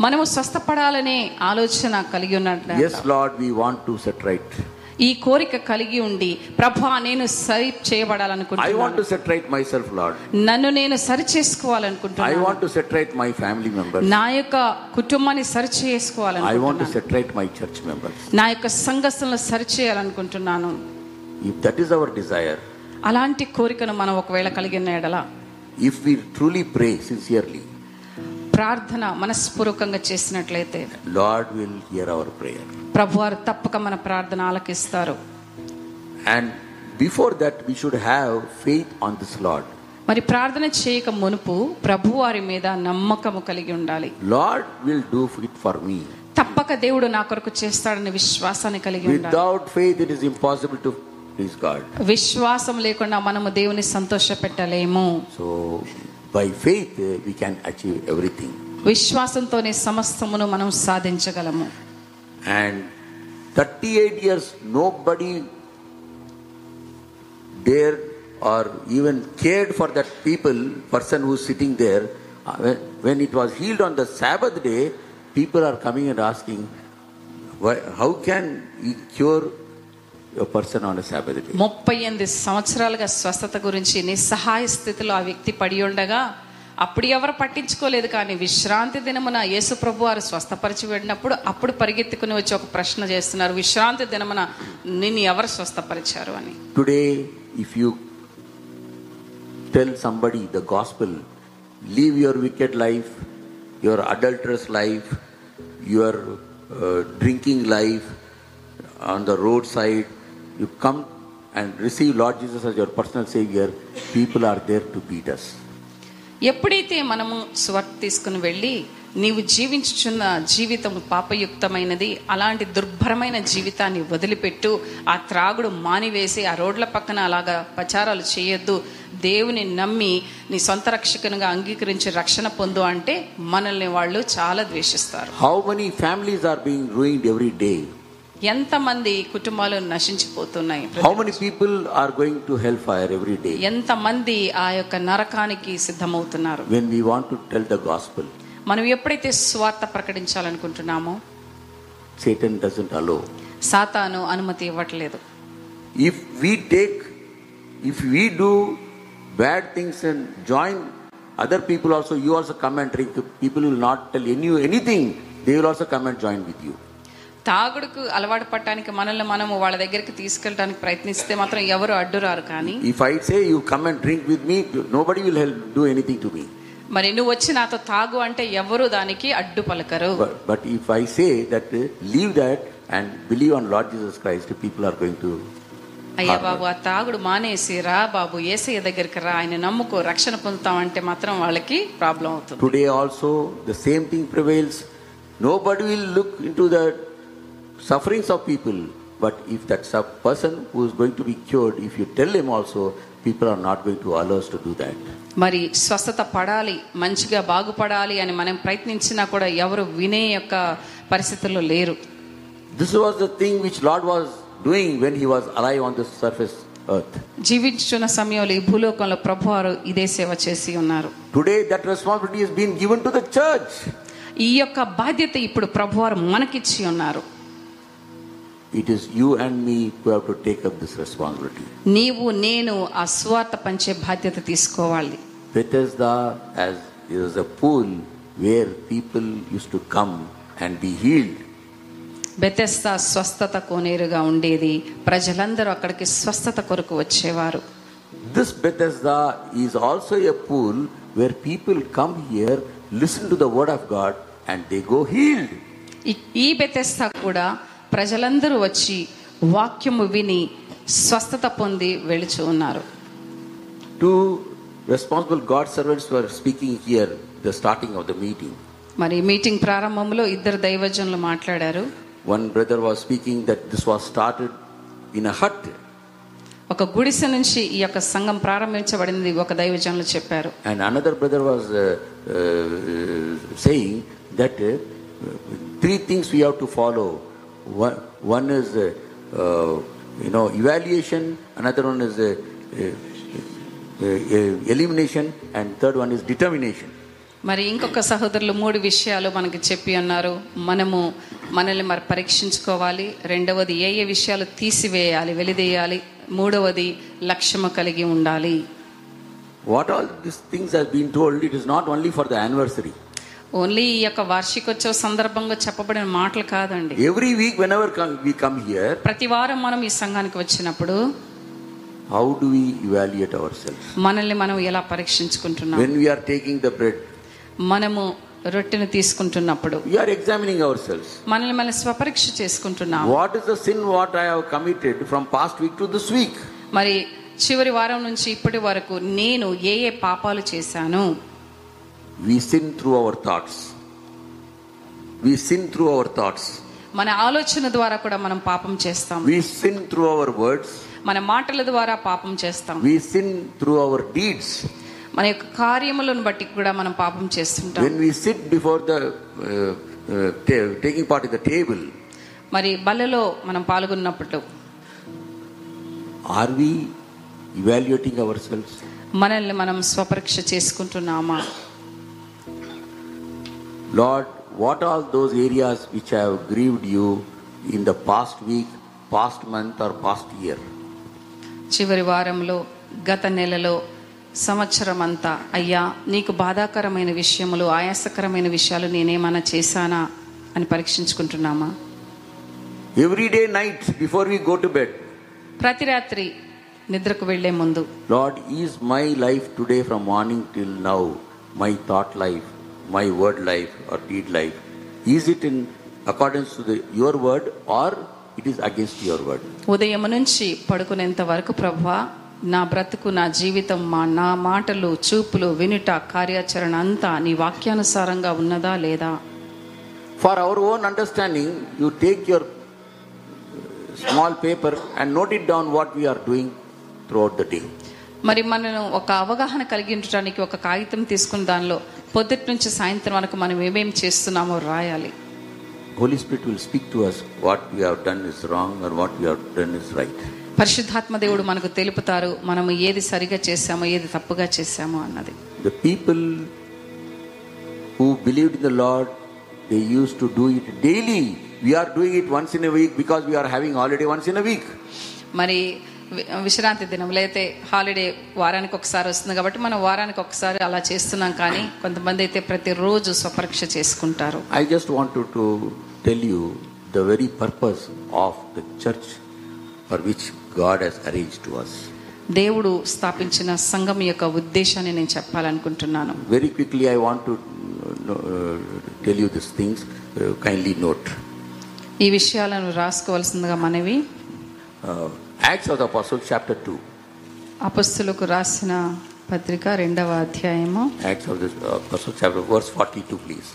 మనము స్వస్థపడాలనే ఆలోచన కలిగి ఉన్నట్లయితే yes lord we want to set ఈ కోరిక కలిగి ఉండి ప్రభా నేను సరి చేయబడాలనుకుంటున్నాను. I want to set my self Lord నన్ను నేను సరి చేసుకోవాలనుకుంటున్నాను. I want to set my family members నా యొక్క కుటుంబాన్ని సరి చేసుకోవాలనుకుంటున్నాను I want to set my church members నా యొక్క సంఘస్థలను సరి చేయాలనుకుంటున్నాను. If that is our desire అలాంటి కోరికను మనం ఒకవేళ కలిగిన ఎడల if we truly pray sincerely ప్రార్థన మనస్పూర్వకంగా చేసినట్లయితే Lord will hear our prayer. ప్రభువారు తప్పక మన ప్రార్థన ఆలకిస్తారు And before that, we should have faith on this Lord. మరి ప్రార్థన చేయక మునుపు ప్రభువారి మీద నమ్మకము కలిగి ఉండాలి Lord will do it for me. తప్పక దేవుడు నా కొరకు చేస్తాడని విశ్వాసాన్ని కలిగి ఉండాలి Without faith, it is impossible to please God. విశ్వాసం లేకుండా మనము దేవుని సంతోష పెట్టలేము So, by faith, uh, we can achieve everything. విశ్వాసంతోనే సమస్తమును మనం సాధించగలము And 38 years, nobody dared or even cared for that people, person who's sitting there. Uh, When, when it was healed on the Sabbath day, people are coming and asking, why, how can he cure day? ముప్పై ఎనిమిది సంవత్సరాలుగా స్వస్థత గురించి నిస్సహాయ స్థితిలో ఆ వ్యక్తి పడి ఉండగా అప్పుడు ఎవరు పట్టించుకోలేదు కానీ విశ్రాంతి దినమున యేసు ప్రభు వారు స్వస్థపరిచి వెళ్ళినప్పుడు అప్పుడు పరిగెత్తుకుని వచ్చి ఒక ప్రశ్న చేస్తున్నారు విశ్రాంతి దినమున నిన్ను ఎవరు స్వస్థపరిచారు అని Today, if you tell somebody the gospel, leave your wicked life, your adulterous life, your uh, drinking life on the roadside, you come and receive Lord Jesus as your personal Savior, people are there to beat us. ఎప్పుడైతే మనము స్వర్ తీసుకుని వెళ్ళి నీవు జీవించుచున్న జీవితం పాపయుక్తమైనది అలాంటి దుర్భరమైన జీవితాన్ని వదిలిపెట్టు ఆ త్రాగుడు మానివేసి ఆ రోడ్ల పక్కన అలాగా ప్రచారాలు చేయొద్దు దేవుని నమ్మి నీ సొంత రక్షకునిగా అంగీకరించి రక్షణ పొందు అంటే మనల్ని వాళ్ళు చాలా ద్వేషిస్తారు How many families are being ruined every day? ఎంతమంది కుటుంబాలు నశించిపోతున్నాయి? How many people are going to hell fire every day ఎంత మంది ఆ యొక్క నరకానికి సిద్ధమవుతున్నారు? When we want to tell the gospel మనం ఎప్పుడైతే స్వార్థ ప్రకటించాలనుకుంటున్నామో సేటన్ డజంట్ అలో సాతాను అనుమతి ఇవ్వట్లేదు. If we take if we do bad things and join other people also you also comment and people will not tell any anything they will also comment join with you తాగుడుకు అలవాటు పట్టడానికి మనల్ని మనం వాళ్ళ దగ్గరికి తీసుకెళ్ళడానికి ప్రయత్నిస్తే మాత్రం ఎవరు అడ్డు రారు కానీ if I say you come drink with me nobody will help do anything to me మరి నువ్వు వచ్చి నాతో తాగు అంటే ఎవరు దానికి అడ్డు పలకరు? But if I say that leave that and believe on Lord Jesus Christ people are going to అయ్యా బాబు ఆ తాగుడు మానేసి రా బాబు ఏసయ్య దగ్గరికి రా ఆయన నమ్ముకో రక్షణ పొందుతాం అంటే మాత్రం వాళ్ళకి ప్రాబ్లం అవుతుంది. Today also the same thing prevails nobody will look into the sufferings of people. But if that's a person who is going to be cured, if you tell him also, people are not going to allow us to do that. మరి స్వస్థత పడాలి మంచిగా బాగుపడాలి అని మనం ప్రయత్నించినా కూడా ఎవరు వినే యొక్క పరిస్థితుల్లో లేరు This was the thing which Lord was doing when he was alive on the surface earth. జీవించున్న సమయంలో ఈ భూలోకంలో ప్రభువారు ఇదే సేవ చేసి ఉన్నారు Today that responsibility has been given to the church. ఈ యొక్క బాధ్యత ఇప్పుడు ప్రభువారు మనకిచ్చి ఉన్నారు it is you and me who have to take up this responsibility నీవు నేను ఆ స్వార్థ పంచే బాధ్యత తీసుకోవాలి. Bethesda as it is a pool where people used to come and be healed Bethesda స్వస్థత కోనేరుగా ఉండేది. ప్రజలందరూ అక్కడికి స్వస్థత కొరకు వచ్చేవారు. This Bethesda is also a pool where people come here listen to the word of God and they go healed ఈ Bethesda కూడా ప్రజలందరూ వచ్చి వాక్యము విని స్వస్థత పొంది వెళుచు ఉన్నారు. Two responsible God servants were speaking here the starting of the meeting మరి మీటింగ్ ప్రారంభంలో ఇద్దరు దైవజనులు మాట్లాడారు. One brother was speaking that this was started in a hut ఒక గుడిసె నుంచి ఈ యొక్క సంఘం ప్రారంభించబడింది ఒక దైవజనులు చెప్పారు. And another brother was saying that three things we have to follow one one is uh, you know evaluation another one is uh, uh, elimination and third one is determination. మరి ఇంకొక సహోదరులు మూడు విషయాలు మనకి చెప్పి అన్నారు మనము మనల్ని మరి పరీక్షించుకోవాలి. రెండవది ఏ ఏ విషయాలు తీసివేయాలి వెలిదేయాలి. మూడవది లక్ష్యము కలిగి ఉండాలి. What all this things has been told it is not only for the anniversary only ఈ యొక్క వార్షికోత్సవ సందర్భంగా చెప్పబడిన మాటలు కాదండి. Every week when ever we come here ప్రతి వారం మనం ఈ సంఘానికి వచ్చినప్పుడు how do we evaluate our self మనల్ని మనం ఎలా పరీక్షించుకుంటున్నాం? When are taking the bread మనము రొట్టెను తీసుకుంటున్నప్పుడు we are examining our self మనల్ని మనం స్వపరీక్ష చేసుకుంటున్నాం. What is the sin what I have committed from past week to this week మరి చివరి వారం నుంచి ఇప్పటి వరకు నేను ఏ ఏ పాపాలు చేశాను? We sin through our thoughts we sin through our thoughts మన ఆలోచన ద్వారా కూడా మనం పాపం చేస్తాం. We sin through our words మన మాటల ద్వారా పాపం చేస్తాం. We sin through our deeds మన యొక్క కార్యములను బట్టి కూడా మనం పాపం చేస్తుంటాం. When we sit before the taking part in the table మరి బల్లలో మనం పాల్గొన్నప్పుడు are we evaluating our self మనల్ని మనం స్వపరీక్ష చేసుకుంటున్నామా? Lord, what are those areas which have grieved you in the past week, past month, or past year? చివరి వారంలో గత నెలలో సంవత్సరం అంతా అయ్యా నీకు బాధాకరమైన విషయములు ఆయాసకరమైన విషయాలు నేనేమైనా చేశానా అని పరీక్షించుకుంటున్నామా Every day, night, before we go to bed, ప్రతి రాత్రి నిద్రకు వెళ్ళే ముందు Lord, is my life today from morning till now, my thought life, my word life, or deed life, is it in accordance to the, your word or it is against your word? ఉదయం నుంచి పడుకునేంత వరకు ప్రభువా నా బ్రతుకు నా జీవితం మా నా మాటలు చూపులు వినుట కార్యాచరణ అంతా నీ వాక్యానుసారంగా ఉన్నదా లేదా For our own understanding, you take your small paper and note it down what we are doing throughout the day. మరి మనను ఒక అవగాహన కలిగి ఉండటానికి ఒక కాగితం తీసుకుని దానిలో పొద్దుటి నుంచి సాయంత్రం వరకు మనం ఏమేం చేస్తున్నామో రాయాలి Holy Spirit will speak to us what we have done is wrong or what we have done is right. పరిశుద్ధాత్మ దేవుడు మనకు తెలుపుతారు మనము ఏది సరిగా చేశామో ఏది తప్పుగా చేశామో అన్నది The people who believed in the Lord, they used to do it daily. We are doing it once in a week because we are having holiday once in a week. మరి వి- విశ్రాంతి దినం లేతే హాలిడే వారానికి ఒకసారి వస్తుంది కాబట్టి మనం వారానికి ఒకసారి అలా చేస్తున్నాం కానీ కొంతమంది అయితే ప్రతిరోజు స్వపరీక్ష చేసుకుంటారు. I just want to tell you the very purpose of the church for which God has arrange to us దేవుడు స్థాపించిన సంఘం యొక్క ఉద్దేశాన్ని నేను చెప్పాలనుకుంటున్నాను. Very quickly I want to tell you this things kindly note ఈ విషయాలను రాసుకోవాల్సిందిగా మనవి. Acts of the Apostles, chapter 2. అపస్తులకు రాసిన పత్రిక రెండవ అధ్యాయము Acts of the uh, Apostles, chapter verse 42, please.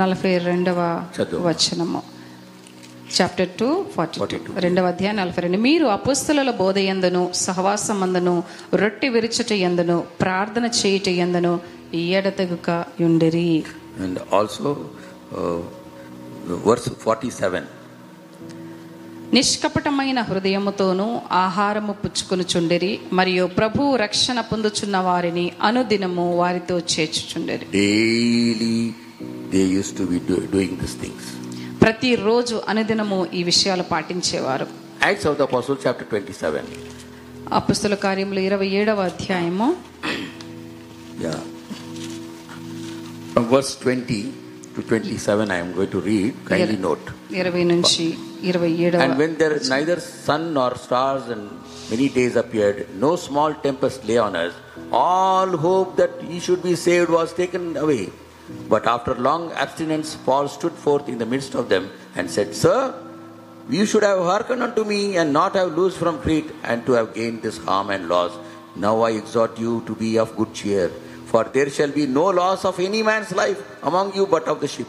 నలభై రెండవ చదువు. వచనము చాప్టర్ టూ ఫార్టీ టూ 42. రెండవ అధ్యాయం నలభై రెండు మీరు అపుస్తుల బోధ ఎందును సహవాసమందును రొట్టె విరుచుట ఎందును ప్రార్థన చేయుట ఎందును ఎడతెగుక యుండిరి And also, uh, verse 47. నిష్కపటమైన హృదయముతోనూ ఆహారము పుచ్చుకొనుచుండిరి మరియు ప్రభు రక్షణ పొందుచున్న వారిని అనుదినము వారితో చేర్చుచుండిరి they used to be do- doing these things. ప్రతిరోజు అనుదినము ఈ విషయాలు పాటించేవారు Acts of the Apostles, chapter 27. అపుస్తుల కార్యములు ఇరవై ఏడవ అధ్యాయము Yeah. From verse 20 to 27, I am going to read. Kindly note. ఇరవై నుంచి ఇరవై ఏడవ And when there neither sun nor stars and many days appeared, no small tempest lay on us. All hope that he should be saved was taken away. But after long abstinence, Paul stood forth in the midst of them and said, Sir, you should have hearkened unto me and not have loosed from Crete and to have gained this harm and loss. Now I exhort you to be of good cheer, for there shall be no loss of any man's life among you but of the ship.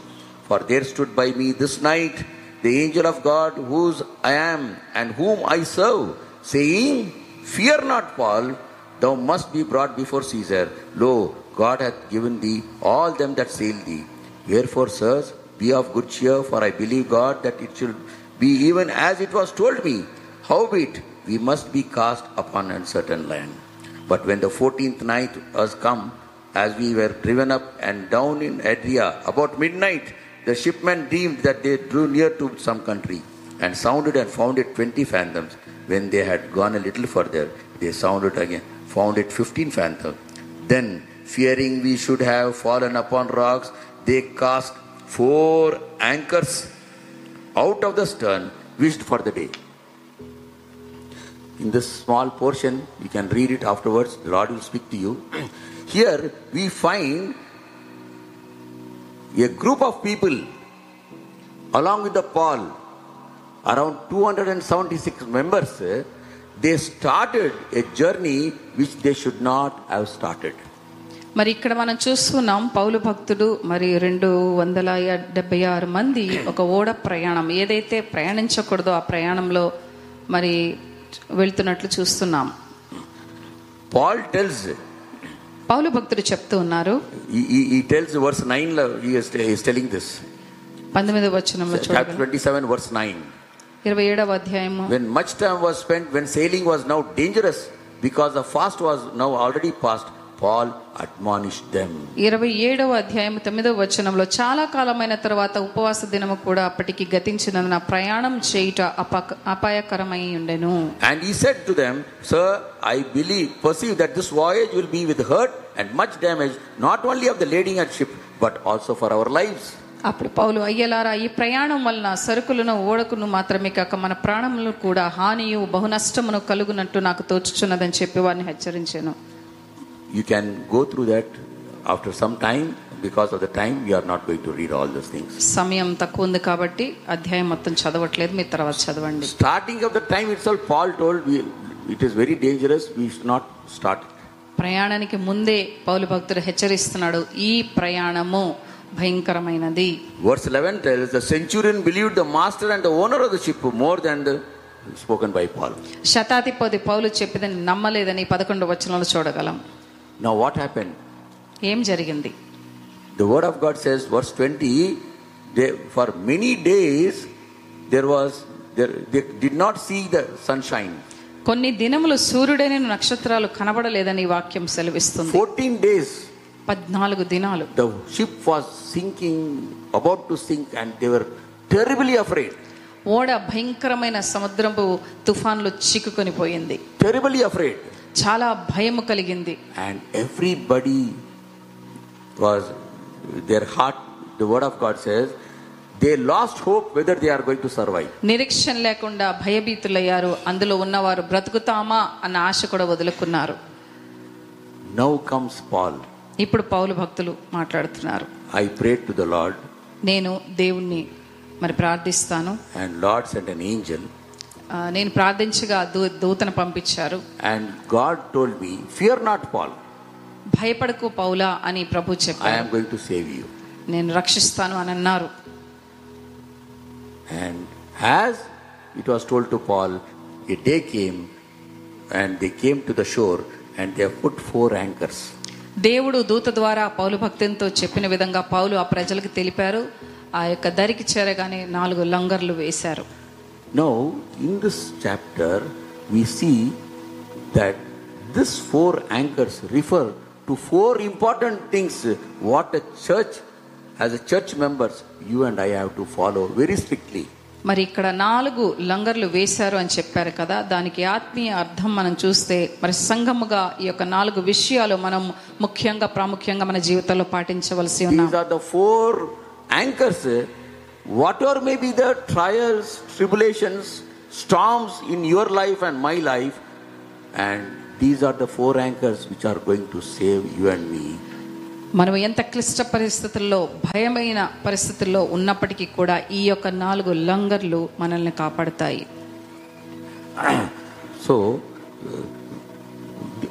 For there stood by me this night the angel of God, whose I am and whom I serve, saying, Fear not, Paul, thou must be brought before Caesar. Lo, God hath given thee all them that sail thee. Wherefore, sirs, be of good cheer, for I believe God that it should be even as it was told me. Howbeit, we must be cast upon uncertain land. But when the fourteenth night was come, as we were driven up and down in Adria about midnight, the shipmen dreamed that they drew near to some country, and sounded and found it twenty fathoms. When they had gone a little further, they sounded again, found it fifteen fathoms. Then, fearing we should have fallen upon rocks, they cast four anchors out of the stern, wished for the day. In this small portion, you can read it afterwards, the Lord will speak to you. Here we find a group of people along with the Paul around two hundred and seventy six members they started a journey which they should not have started మరి ఇక్కడ మనం చూస్తున్నాం పౌలు భక్తుడు మరి రెండు వందల డెబ్బై ఆరు మంది ఒక ఓడ ప్రయాణం. ఏదైతే ప్రయాణించకూడదో ఆ ప్రయాణంలో మరి వెళ్తున్నట్లు చూస్తున్నాం. పాల్ టెల్స్ పౌలు భక్తుడు చెప్తూ ఉన్నారు. టెల్స్ వర్స్ నైన్లో టెలింగ్ దిస్ పంతొమ్మిదవ ట్వంటీ సెవెన్ వర్స్ నైన్ ఇరవై ఏడవ అధ్యాయము. When much time was spent when sailing because the fast was already fast Paul admonished them. ఇరవై ఏడవ అధ్యాయం తొమ్మిదవ వచనంలో చాలా కాలమైన తర్వాత ఉపవాస దినము కూడా అప్పటికి గతించినందున ప్రయాణం చేయుట అపాయకరమై ఉండెను And he said to them, Sir, I believe, perceive that this voyage will be with hurt and much damage, not only of the lading at ship, but also for our lives. అప్పుడు పౌలు అయ్యలారా ఈ ప్రయాణం వలన సరుకులను ఓడకును మాత్రమే కాక మన ప్రాణములను కూడా హానియు బహునష్టమును కలుగునట్టు నాకు తోచుచున్నదని చెప్పి వారిని హెచ్చరించాను you can go through that after some time because of the time you are not going to read all those things సమయం తక్కువ ఉంది కాబట్టి అధ్యాయం మొత్తం చదవట్లేదు మీ తర్వాత చదవండి. Starting of the time it's all foretold it is very dangerous we should not start ప్రయాణానికి ముందే పౌలు భక్తుడు హెచ్చరిస్తున్నాడు ఈ ప్రయాణము భయంకరమైనది. Verse 11 tells the centurion believed the master and the owner of the ship more than the spoken by Paul శతాధిపతి పౌలు చెప్పిదని నమ్మలేదని 11వ వచనంలో చూడగలం. Now, what happened? ఏం జరిగింది The word of God says, verse 20, they, for many days there was, there, they did not see the sunshine. కొన్ని దినములు సూర్యుడైన నక్షత్రాలు కనబడలేదని వాక్యం సెలవిస్తుంది 14 days పద్నాలుగు దినాలు ship was sinking, about to sink, and they were terribly afraid. ఓడ భయంకరమైన సముద్రపు తుఫాన్లు చిక్కుకొని పోయింది Terribly afraid. చాలా భయము కలిగింది And everybody was, their heart, the word of God says, they lost hope whether they are going to survive. నిరీక్షణ లేకుండా భయభీతులయ్యారు అందులో ఉన్నవారు బ్రతుకుతామా అన్న ఆశ కూడా వదులుకున్నారు Now comes Paul. ఇప్పుడు పౌలు భక్తులు మాట్లాడుతున్నారు I prayed to the Lord, నేను దేవుణ్ణి మరి ప్రార్థిస్తాను and Lord sent an angel, ఆ, నేను ప్రార్థించగా దూతను పంపించారు. And God told me fear not Paul భయపడకు పౌలా అని ప్రభు చెప్పారు. I am going to save you నేను రక్షిస్తాను అని అన్నారు. And as it was told to Paul a day came and they came to the shore and they put four anchors దేవుడు దూత ద్వారా పౌలు భక్తునితో చెప్పిన విధంగా పౌలు ఆ ప్రజలకు తెలిపారు. ఆ యొక్క దరికి చేరగానే నాలుగు లంగర్లు వేశారు. Now, in this chapter, we see that these four anchors refer to four important things what a church, as a church members, you and I have to follow very strictly. మరి ఇక్కడ నాలుగు లంగర్లు వేశారు అని చెప్పారు కదా దానికి ఆత్మీయ అర్థం మనం చూస్తే మరి సంఘముగా ఈ యొక్క నాలుగు విషయాలు మనం ముఖ్యంగా ప్రాముఖ్యంగా మన జీవితంలో పాటించవలసి ఉన్నాం These are the four anchors. Whatever may be the trials, tribulations, storms in your life and my life, and these are the four anchors which are going to save you and me. మనం ఎంత క్లిష్ట పరిస్థితుల్లో భయమైన పరిస్థితుల్లో ఉన్నప్పటికీ కూడా ఈ యొక్క నాలుగు లంగర్లు మనల్ని కాపాడుతాయి So, uh,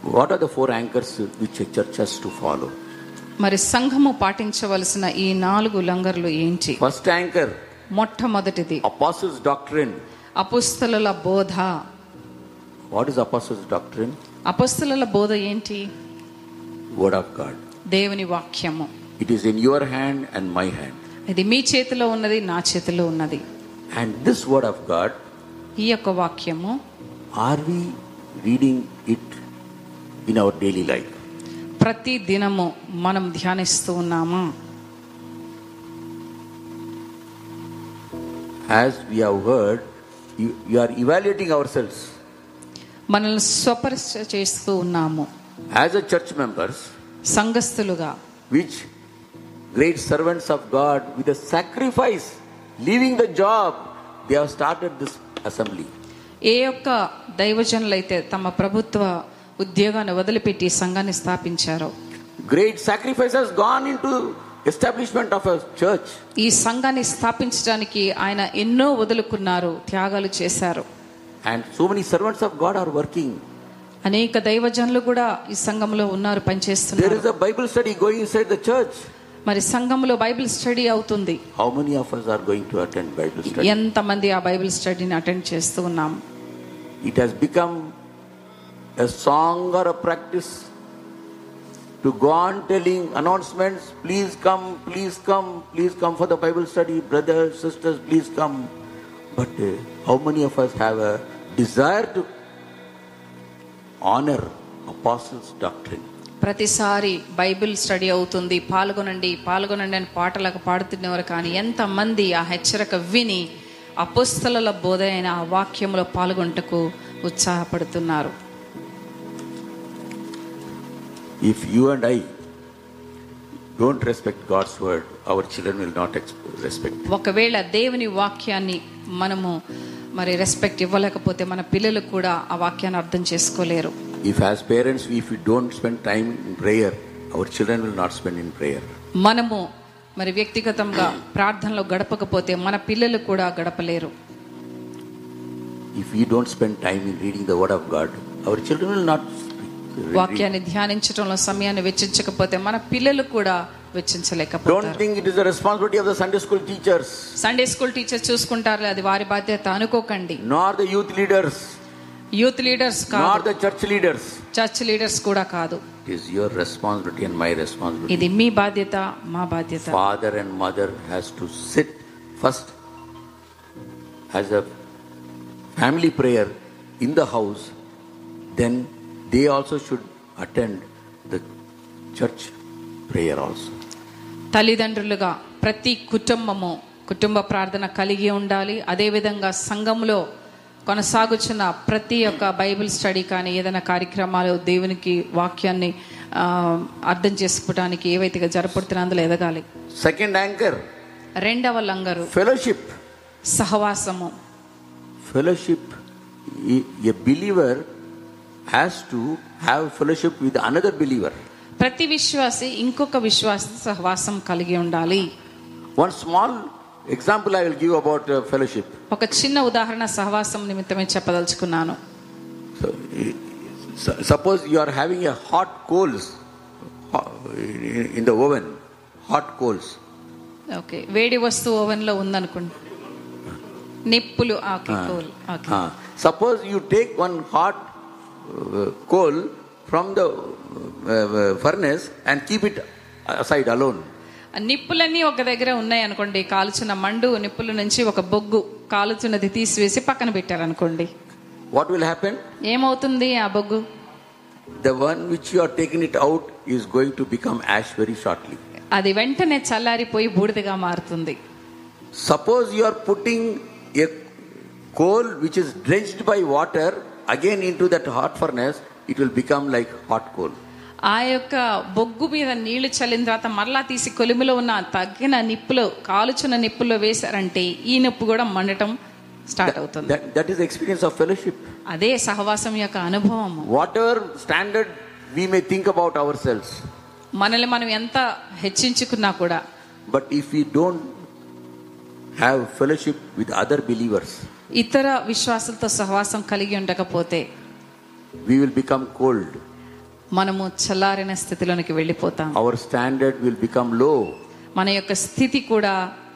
What are the four anchors which a church has to follow? మరి సంఘము పాటించవలసిన ఈ నాలుగు లంగర్లు ఏంటి? ఫస్ట్ యాంకర్ మొట్టమొదటిది. అపోస్టల్స్ డాక్టరీన్ అపోస్తలుల బోధ. వాట్ ఇస్ అపోస్టల్స్ డాక్టరీన్ అపోస్తలుల బోధ ఏంటి? వర్డ్ ఆఫ్ గాడ్ దేవుని వాక్యము. It is in your hand and my hand ఇది మీ చేతిలో ఉన్నది నా చేతిలో ఉన్నది. And this word of God ఈ యొక్క వాక్యము are we reading it in our daily life ప్రతి దినము మనం ధ్యానిస్తూ ఉన్నామా As we have heard, you, you are evaluating ourselves మనల్ని స్వపరిశ చేస్తూ ఉన్నాము as a church members, సంఘస్థులుగా which great servants of God with a sacrifice, leaving the job, they have started this assembly. ఏ యొక్క దైవజనులైతే తమ ప్రభుత్వ ఉద్యోగాన్ని వదిలిపెట్టి సంఘాన్ని స్థాపించారు. Great sacrifice has gone into establishment of church ఈ సంఘాన్ని స్థాపించడానికి ఆయన ఎన్నో వదులుకున్నారు త్యాగాలు చేశారు. And so many servants of God are working అనేక దైవజనులు కూడా ఈ సంఘంలో ఉన్నారు పనిచేస్తున్నారు. There Bible study going inside the church మరి సంఘంలో బైబిల్ స్టడీ అవుతుంది. How of us are going to attend Bible study ఆ బైబిల్ స్టడీని అటెండ్ చేస్తున్నాం it has become a song or a practice to go on telling announcements, please come, please come, please come for the Bible study, brothers, sisters, please come. But uh, how many of us have a desire to honor apostles' doctrine? ప్రతిసారి Bible study అవుతుంది పాల్గొనండి పాల్గొనండి అని పాటలకు పాడుతున్నవారు కానీ ఎంతమంది ఆ హెచ్చరిక విని అపుస్తల బోధ అయిన ఆ వాక్యంలో పాల్గొంటకు ఉత్సాహపడుతున్నారు if you and I don't respect God's word our children will not respect ఒకవేళ దేవుని వాక్యాన్ని మనము మరి రెస్పెక్ట్ ఇవ్వలేకపోతే మన పిల్లలు కూడా ఆ వాక్యాన్ని అర్థం చేసుకోలేరు. If as parents if you don't spend time in prayer our children will not spend in prayer మనము మరి వ్యక్తిగతంగా ప్రార్థనలో గడపకపోతే మన పిల్లలు కూడా గడపలేరు. If you don't spend time in reading the word of God our children will not వాక్యాన్ని ధ్యానించడంలో సమయాన్ని వెచ్చించకపోతే మన పిల్లలు కూడా Don't వెచ్చించలేకపోతారు think it is the responsibility of the Sunday school teachers, Sunday school teacher చూసుకుంటారు అది వారి బాధ్యత అనుకోకండి nor the youth leaders, youth leaders nor కాదు the church leaders. Church leaders కూడా కాదు It is your responsibility and my responsibility. ఇది మీ బాధ్యత మా బాధ్యత Father and mother has to sit first as a family prayer in the house, then they also should attend the church prayer also. తల్లిదండ్రులుగా ప్రతి కుటుంబము కుటుంబ ప్రార్థన కలిగి ఉండాలి. అదేవిధంగా సంఘంలో కొనసాగుచున్న ప్రతి ఒక్క బైబిల్ స్టడీ కానీ ఏదైనా కార్యక్రమాలు దేవునికి వాక్యాన్ని అర్థం చేసుకోవడానికి ఏవైతే జరపడుతున్నా అందులో ఎదగాలి. Second anchor, రెండవ లంగరు. Fellowship. సహవాసము. Fellowship, a a has to have fellowship with another believer. ప్రతి విశ్వాసి ఇంకొక విశ్వాస సహవాసం కలిగి ఉండాలి One small example I will give about uh, fellowship. ఒక చిన్న ఉదాహరణ సహవాసం నిమిత్తమే చెప్పదలుచుకున్నాను eh, are having a hot coals ho- in in the oven, hot coals. Okay వేడి వస్తువు ఓవెన్లో ఉందనుకోండి నిప్పులు okay Ah. Cool okay Ah, coal from the furnace and keep it side alone నిప్పులన్నీ ఒక దగ్గర ఉన్నాయి అనుకోండి కాల్చున్న మండు నిప్పుల నుంచి ఒక బొగ్గు కాలుచున్నది తీసివేసి పక్కన పెట్టారనుకోండి. వాట్ విల్ హ్యాపెన్ ఏమవుతుంది ఆ బొగ్గు? The one which you taking it out is going to become ash very shortly అది వెంటనే చల్లారిపోయి బూడిదగా మారుతుంది. Suppose you putting a coal which is drenched by water again in to that hot furnace it will become like hot coal ఆ యొక్క బొగ్గు మీద నీళ్ళు చల్లిన తర్వాత మళ్ళా తీసి కొలిమిలో ఉన్న తగ్గిన నిప్పులు కాలుచున్న నిప్పుల్లో వేశారంటే ఈ నొప్పు కూడా మండటం స్టార్ట్ అవుతుంది. That is experience of fellowship అదే సహవాసం యొక్క అనుభవం whatever standard we may think about our selves మనల్ని మనం ఎంత హెచ్చించుకున్నా కూడా. But if you don't have fellowship with other believers ఇతర విశ్వాసంతో సహవాసం కలిగి ఉండకపోతే వి విల్ బికమ్ కోల్డ్ మనము చల్లారిన స్థితిలోనికి వెళ్ళిపోతాం. అవర్ స్టాండర్డ్ విల్ బికమ్లో మన యొక్క స్థితి కూడా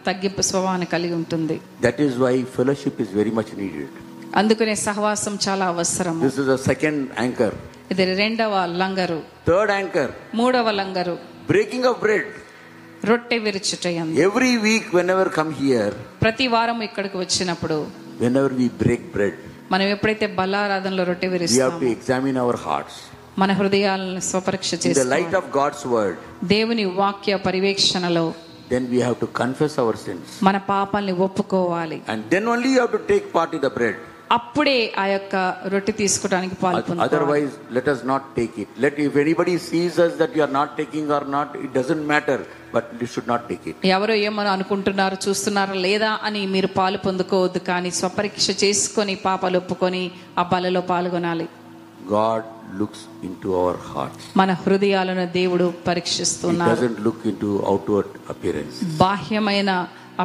తగ్గింపు స్వభావాన్ని కలిగి ఉంటుంది. That is why fellowship is very much needed అందుకనే సహవాసం చాలా అవసరం this is the second anchor ఇది రెండవ లంగరు. థర్డ్ యాంకర్ మూడవ లంగరు. బ్రేకింగ్ ఆఫ్ బ్రెడ్ రొట్టె విరుచుటయం every week whenever come here ప్రతి వారం ఇక్కడికి వచ్చినప్పుడు whenever we break bread, మనం ఎప్పుడైతే బలారాధనలో రొట్టె we have విరుస్తామో to examine our hearts. మన హృదయాలను స్వపరీక్ష In the light చేసి of God's word, దేవుని వాక్య పరివేక్షణలో then we have to confess our sins. మన పాపాల్ని ఒప్పుకోవాలి And then only you have to take part in the bread. అప్పుడే ఆ యొక్క రొట్టె తీసుకోవడానికి పాల్పొందుకోవాలి Otherwise, let us not take it. Let if anybody sees us that you are not taking or not, it doesn't matter. But you should not take it. ఎవరో ఏమని అనుకుంటున్నారు చూస్తున్నారా లేదా అని మీరు పాలు పొందుకోవద్దు కానీ స్వపరీక్ష చేసుకొని పాపాలు ఒప్పుకొని ఆ బలలో పాల్గొనాలి God looks into our hearts. మన హృదయాలను దేవుడు He పరీక్షిస్తున్నారు doesn't look into outward appearance. బాహ్యమైన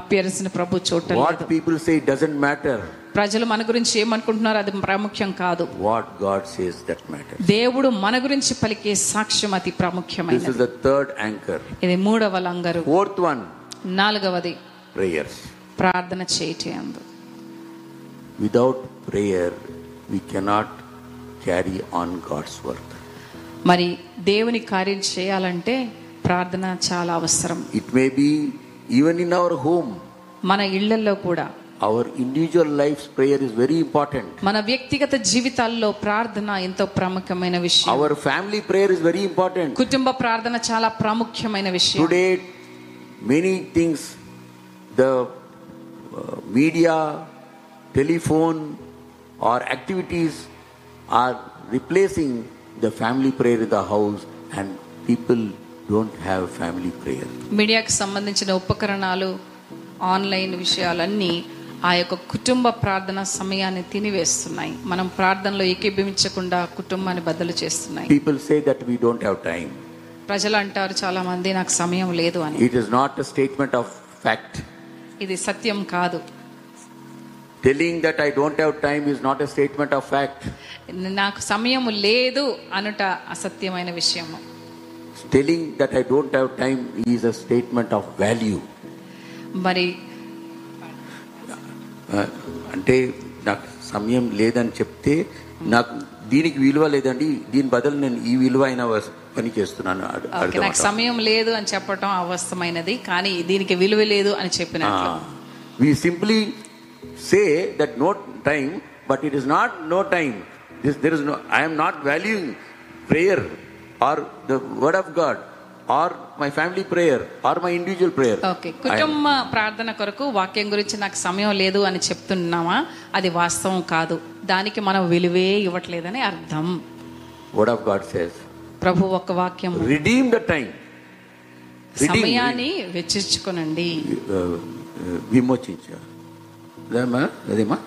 అపియరెన్స్ని ప్రభు చూడటం What లేదు people say doesn't matter. ప్రజలు మన గురించి ఏమనుకుంటున్నారు అది ప్రాముఖ్యం కాదు. What God says that matter దేవుడు మన గురించి పలికే సాక్ష్యం అతి ప్రాముఖ్యమైనది this is the third anchor ఇది మూడవ లంగరు. ఫోర్త్ వన్ నాలుగవది. ప్రేయర్స్ ప్రార్థన చేయటయందు. Without prayer we cannot carry on God's work మరి దేవుని కార్యం చేయాలంటే ప్రార్థన చాలా అవసరం. It may be even in our home మన ఇళ్ళలో కూడా. Our individual life's prayer is very important. మన వ్యక్తిగత జీవితాల్లో ప్రార్థన ఎంతో ప్రాముఖ్యమైన విషయం Our family prayer is very important. కుటుంబ ప్రార్థన చాలా ప్రాముఖ్యమైన విషయం Today, many things, the uh, media, telephone, or activities are replacing the family prayer in the house, and people don't have family prayer. మీడియాకి సంబంధించిన ఉపకరణాలు ఆన్లైన్ విషయాలన్నీ ఆ యొక్క కుటుంబ ప్రార్థన సమయాన్ని తినివేస్తున్నాయి మనం ప్రార్థనలో ఏకీభవించకుండా కుటుంబాన్ని బద్దలు చేస్తున్నాయి People say that we don't have time. ప్రజలు అంటారు చాలా మంది నాకు సమయం లేదు అని It is not a statement of fact. ఇది సత్యం కాదు Telling that I don't have time is not a statement of fact. నాకు సమయం లేదు అనుట అసత్యమైన విషయము Telling that I don't have time is a statement of value. మరి అంటే నాకు సమయం లేదని చెప్తే నాకు దీనికి విలువ లేదండి. దీని బదులు నేను ఈ విలువ అయిన పని చేస్తున్నాను నాకు? సమయం లేదు అని చెప్పటం అవస్థమైనది కానీ దీనికి విలువ లేదు అని చెప్పినట్లు. we simply say that no time but it is not no time. This there is no i am not valuing prayer or the word of or my family prayer or my individual prayer okay కుటుంబ ప్రార్థన కొరకు వాక్యం గురించి నాకు సమయం లేదు అని చెప్తున్నామా అది వాస్తవం కాదు. దానికి మనం విలువే ఇవ్వట్లేదని అర్థం. Word of god says ప్రభు ఒక వాక్యం. Redeem the time. Redeem సమయాన్ని వెచ్చించుకోనండి uh, uh, విమోచించారు అదేమా అదేమా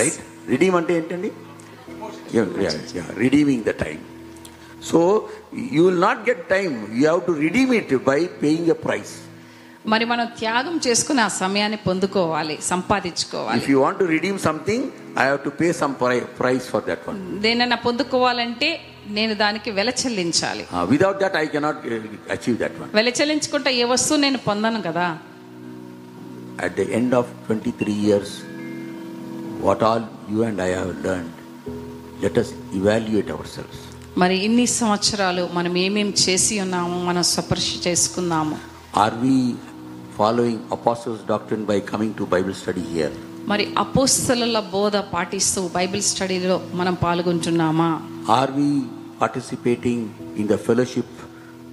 రైట్ రిడీమ్ అంటే ఏంటండి? Redeeming the time so you will not get time you have to redeem it by paying a price మరి మనం త్యాగం చేసుకుని ఆ సమయాన్ని పొందుకోవాలి సంపాదించుకోవాలి. If you want to redeem something I have to pay some price for that one దేనైనా పొందుకోవాలంటే నేను దానికి వెల చెల్లించాలి. Without that I cannot achieve that one వెల చెల్లించుకుంటే ఏ వస్తువు నేను పొందను కదా? At the end of twenty three years what all you and I have learn let us evaluate our selves మరి ఇన్ని సంవత్సరాలు మనం ఏమేం చేసి ఉన్నాము మనం స్పర్శ చేసుకుందాము. Are we following apostles doctor by coming to Bible study here మరి అపోస్తల బోధ పాటిస్తూ బైబిల్ స్టడీలో మనం పాల్గొంటున్నామా? Are we participating in the fellowship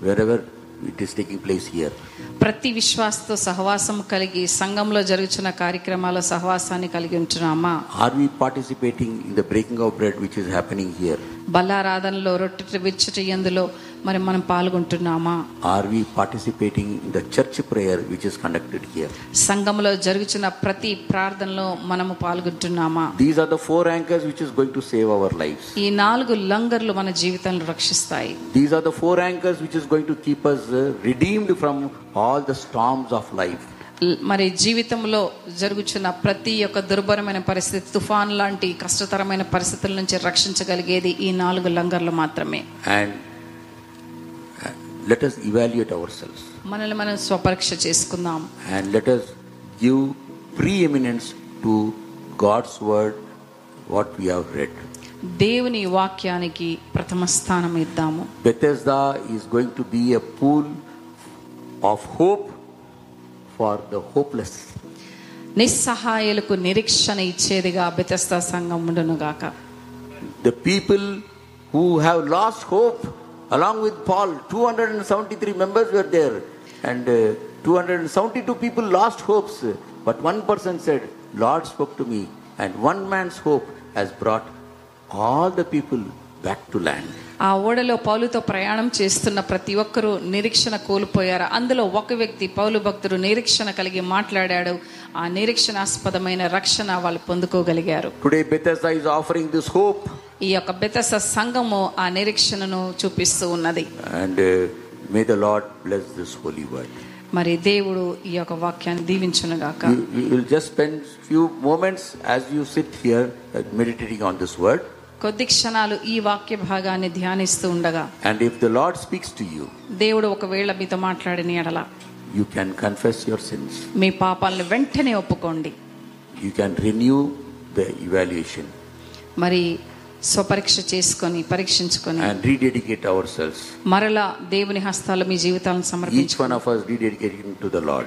wherever it is taking place here ప్రతి విశ్వాసతో సహవాసం కలిగి సంఘంలో జరుగుతున్న కార్యక్రమాల సహవాసాన్ని కలిగి ఉంటున్నామా? Are we participating in the breaking of bread which is happening here బల్లారాధనలో రొట్టె విచ్చటి ఎందులో మరి మనం పాల్గొంటున్నామా? Are we participating in the church prayer which is conducted here సంఘములో జరుగుచున్న ప్రతి ప్రార్థనలో మనము పాల్గొంటున్నామా? These are the four anchors which is going to save our lifes ఈ నాలుగు లంగర్లు మన జీవితాలను రక్షిస్తాయి. These are the four anchors which is going to keep us redeemed from all the storms of life మరి జీవితంలో జరుగుచున్న ప్రతి ఒక్క దుర్భరమైన పరిస్థితి తుఫాన్ లాంటి కష్టతరమైన పరిస్థితుల నుంచి రక్షించగలిగేది ఈ నాలుగు లంగర్లు మాత్రమే. And let us evaluate ourselves మనల్ని మనం స్వపరీక్ష చేసుకుందాం and let us give preeminence to God's word, what we have read. దేవుని వాక్యానికి ప్రథమ స్థానం ఇద్దాము Bethesda is going to be a pool of hope for the hopeless. నిస్సహాయులకు నిరీక్షణ ఇచ్చేదిగా బెతస్తా సంఘం ఉండునుగాక The people who have lost hope, along with Paul, 273 members were there, and uh, 272 people lost hopes. But one person said, Lord spoke to me, and one man's hope has brought all the people back to land. ఆ ఓడలో పౌలుతో ప్రయాణం చేస్తున్న ప్రతి ఒక్కరూ నిరీక్షణ కోల్పోయారు. అందులో ఒక వ్యక్తి పౌలు భక్తుడు నిరీక్షణ కలిగి మాట్లాడాడు. ఆ నిరీక్షణాస్పదమైన రక్షణ వాళ్ళు పొందుకోగలిగారు. Today, Bethesda is offering this hope, ఈ యొక్క బెతస సంఘము ఆ నిరీక్షణను చూపిస్తూ ఉన్నది. And uh, may the Lord bless this holy word. మరి దేవుడు ఈ యొక్క వాక్యాన్ని You, you will just spend few moments as you sit here uh, meditating on this word. కొద్ది క్షణాలు ఈ వాక్య భాగాన్ని ధ్యానిస్తూ ఉండగా and if the Lord speaks to you దేవుడు ఒకవేళ మీతో మాట్లాడిన ఎడల you can confess your sins మీ పాపాలను వెంటనే ఒప్పుకోండి. You can renew the evaluation మరి స్వపరీక్ష చేసుకొని పరీక్షించుకొని అండ్ రీడెడికేట్ అవర్ సెల్ఫ్ మరలా దేవుని హస్తాల మీ జీవితాలను సమర్పించుకొని of us rededicate to the Lord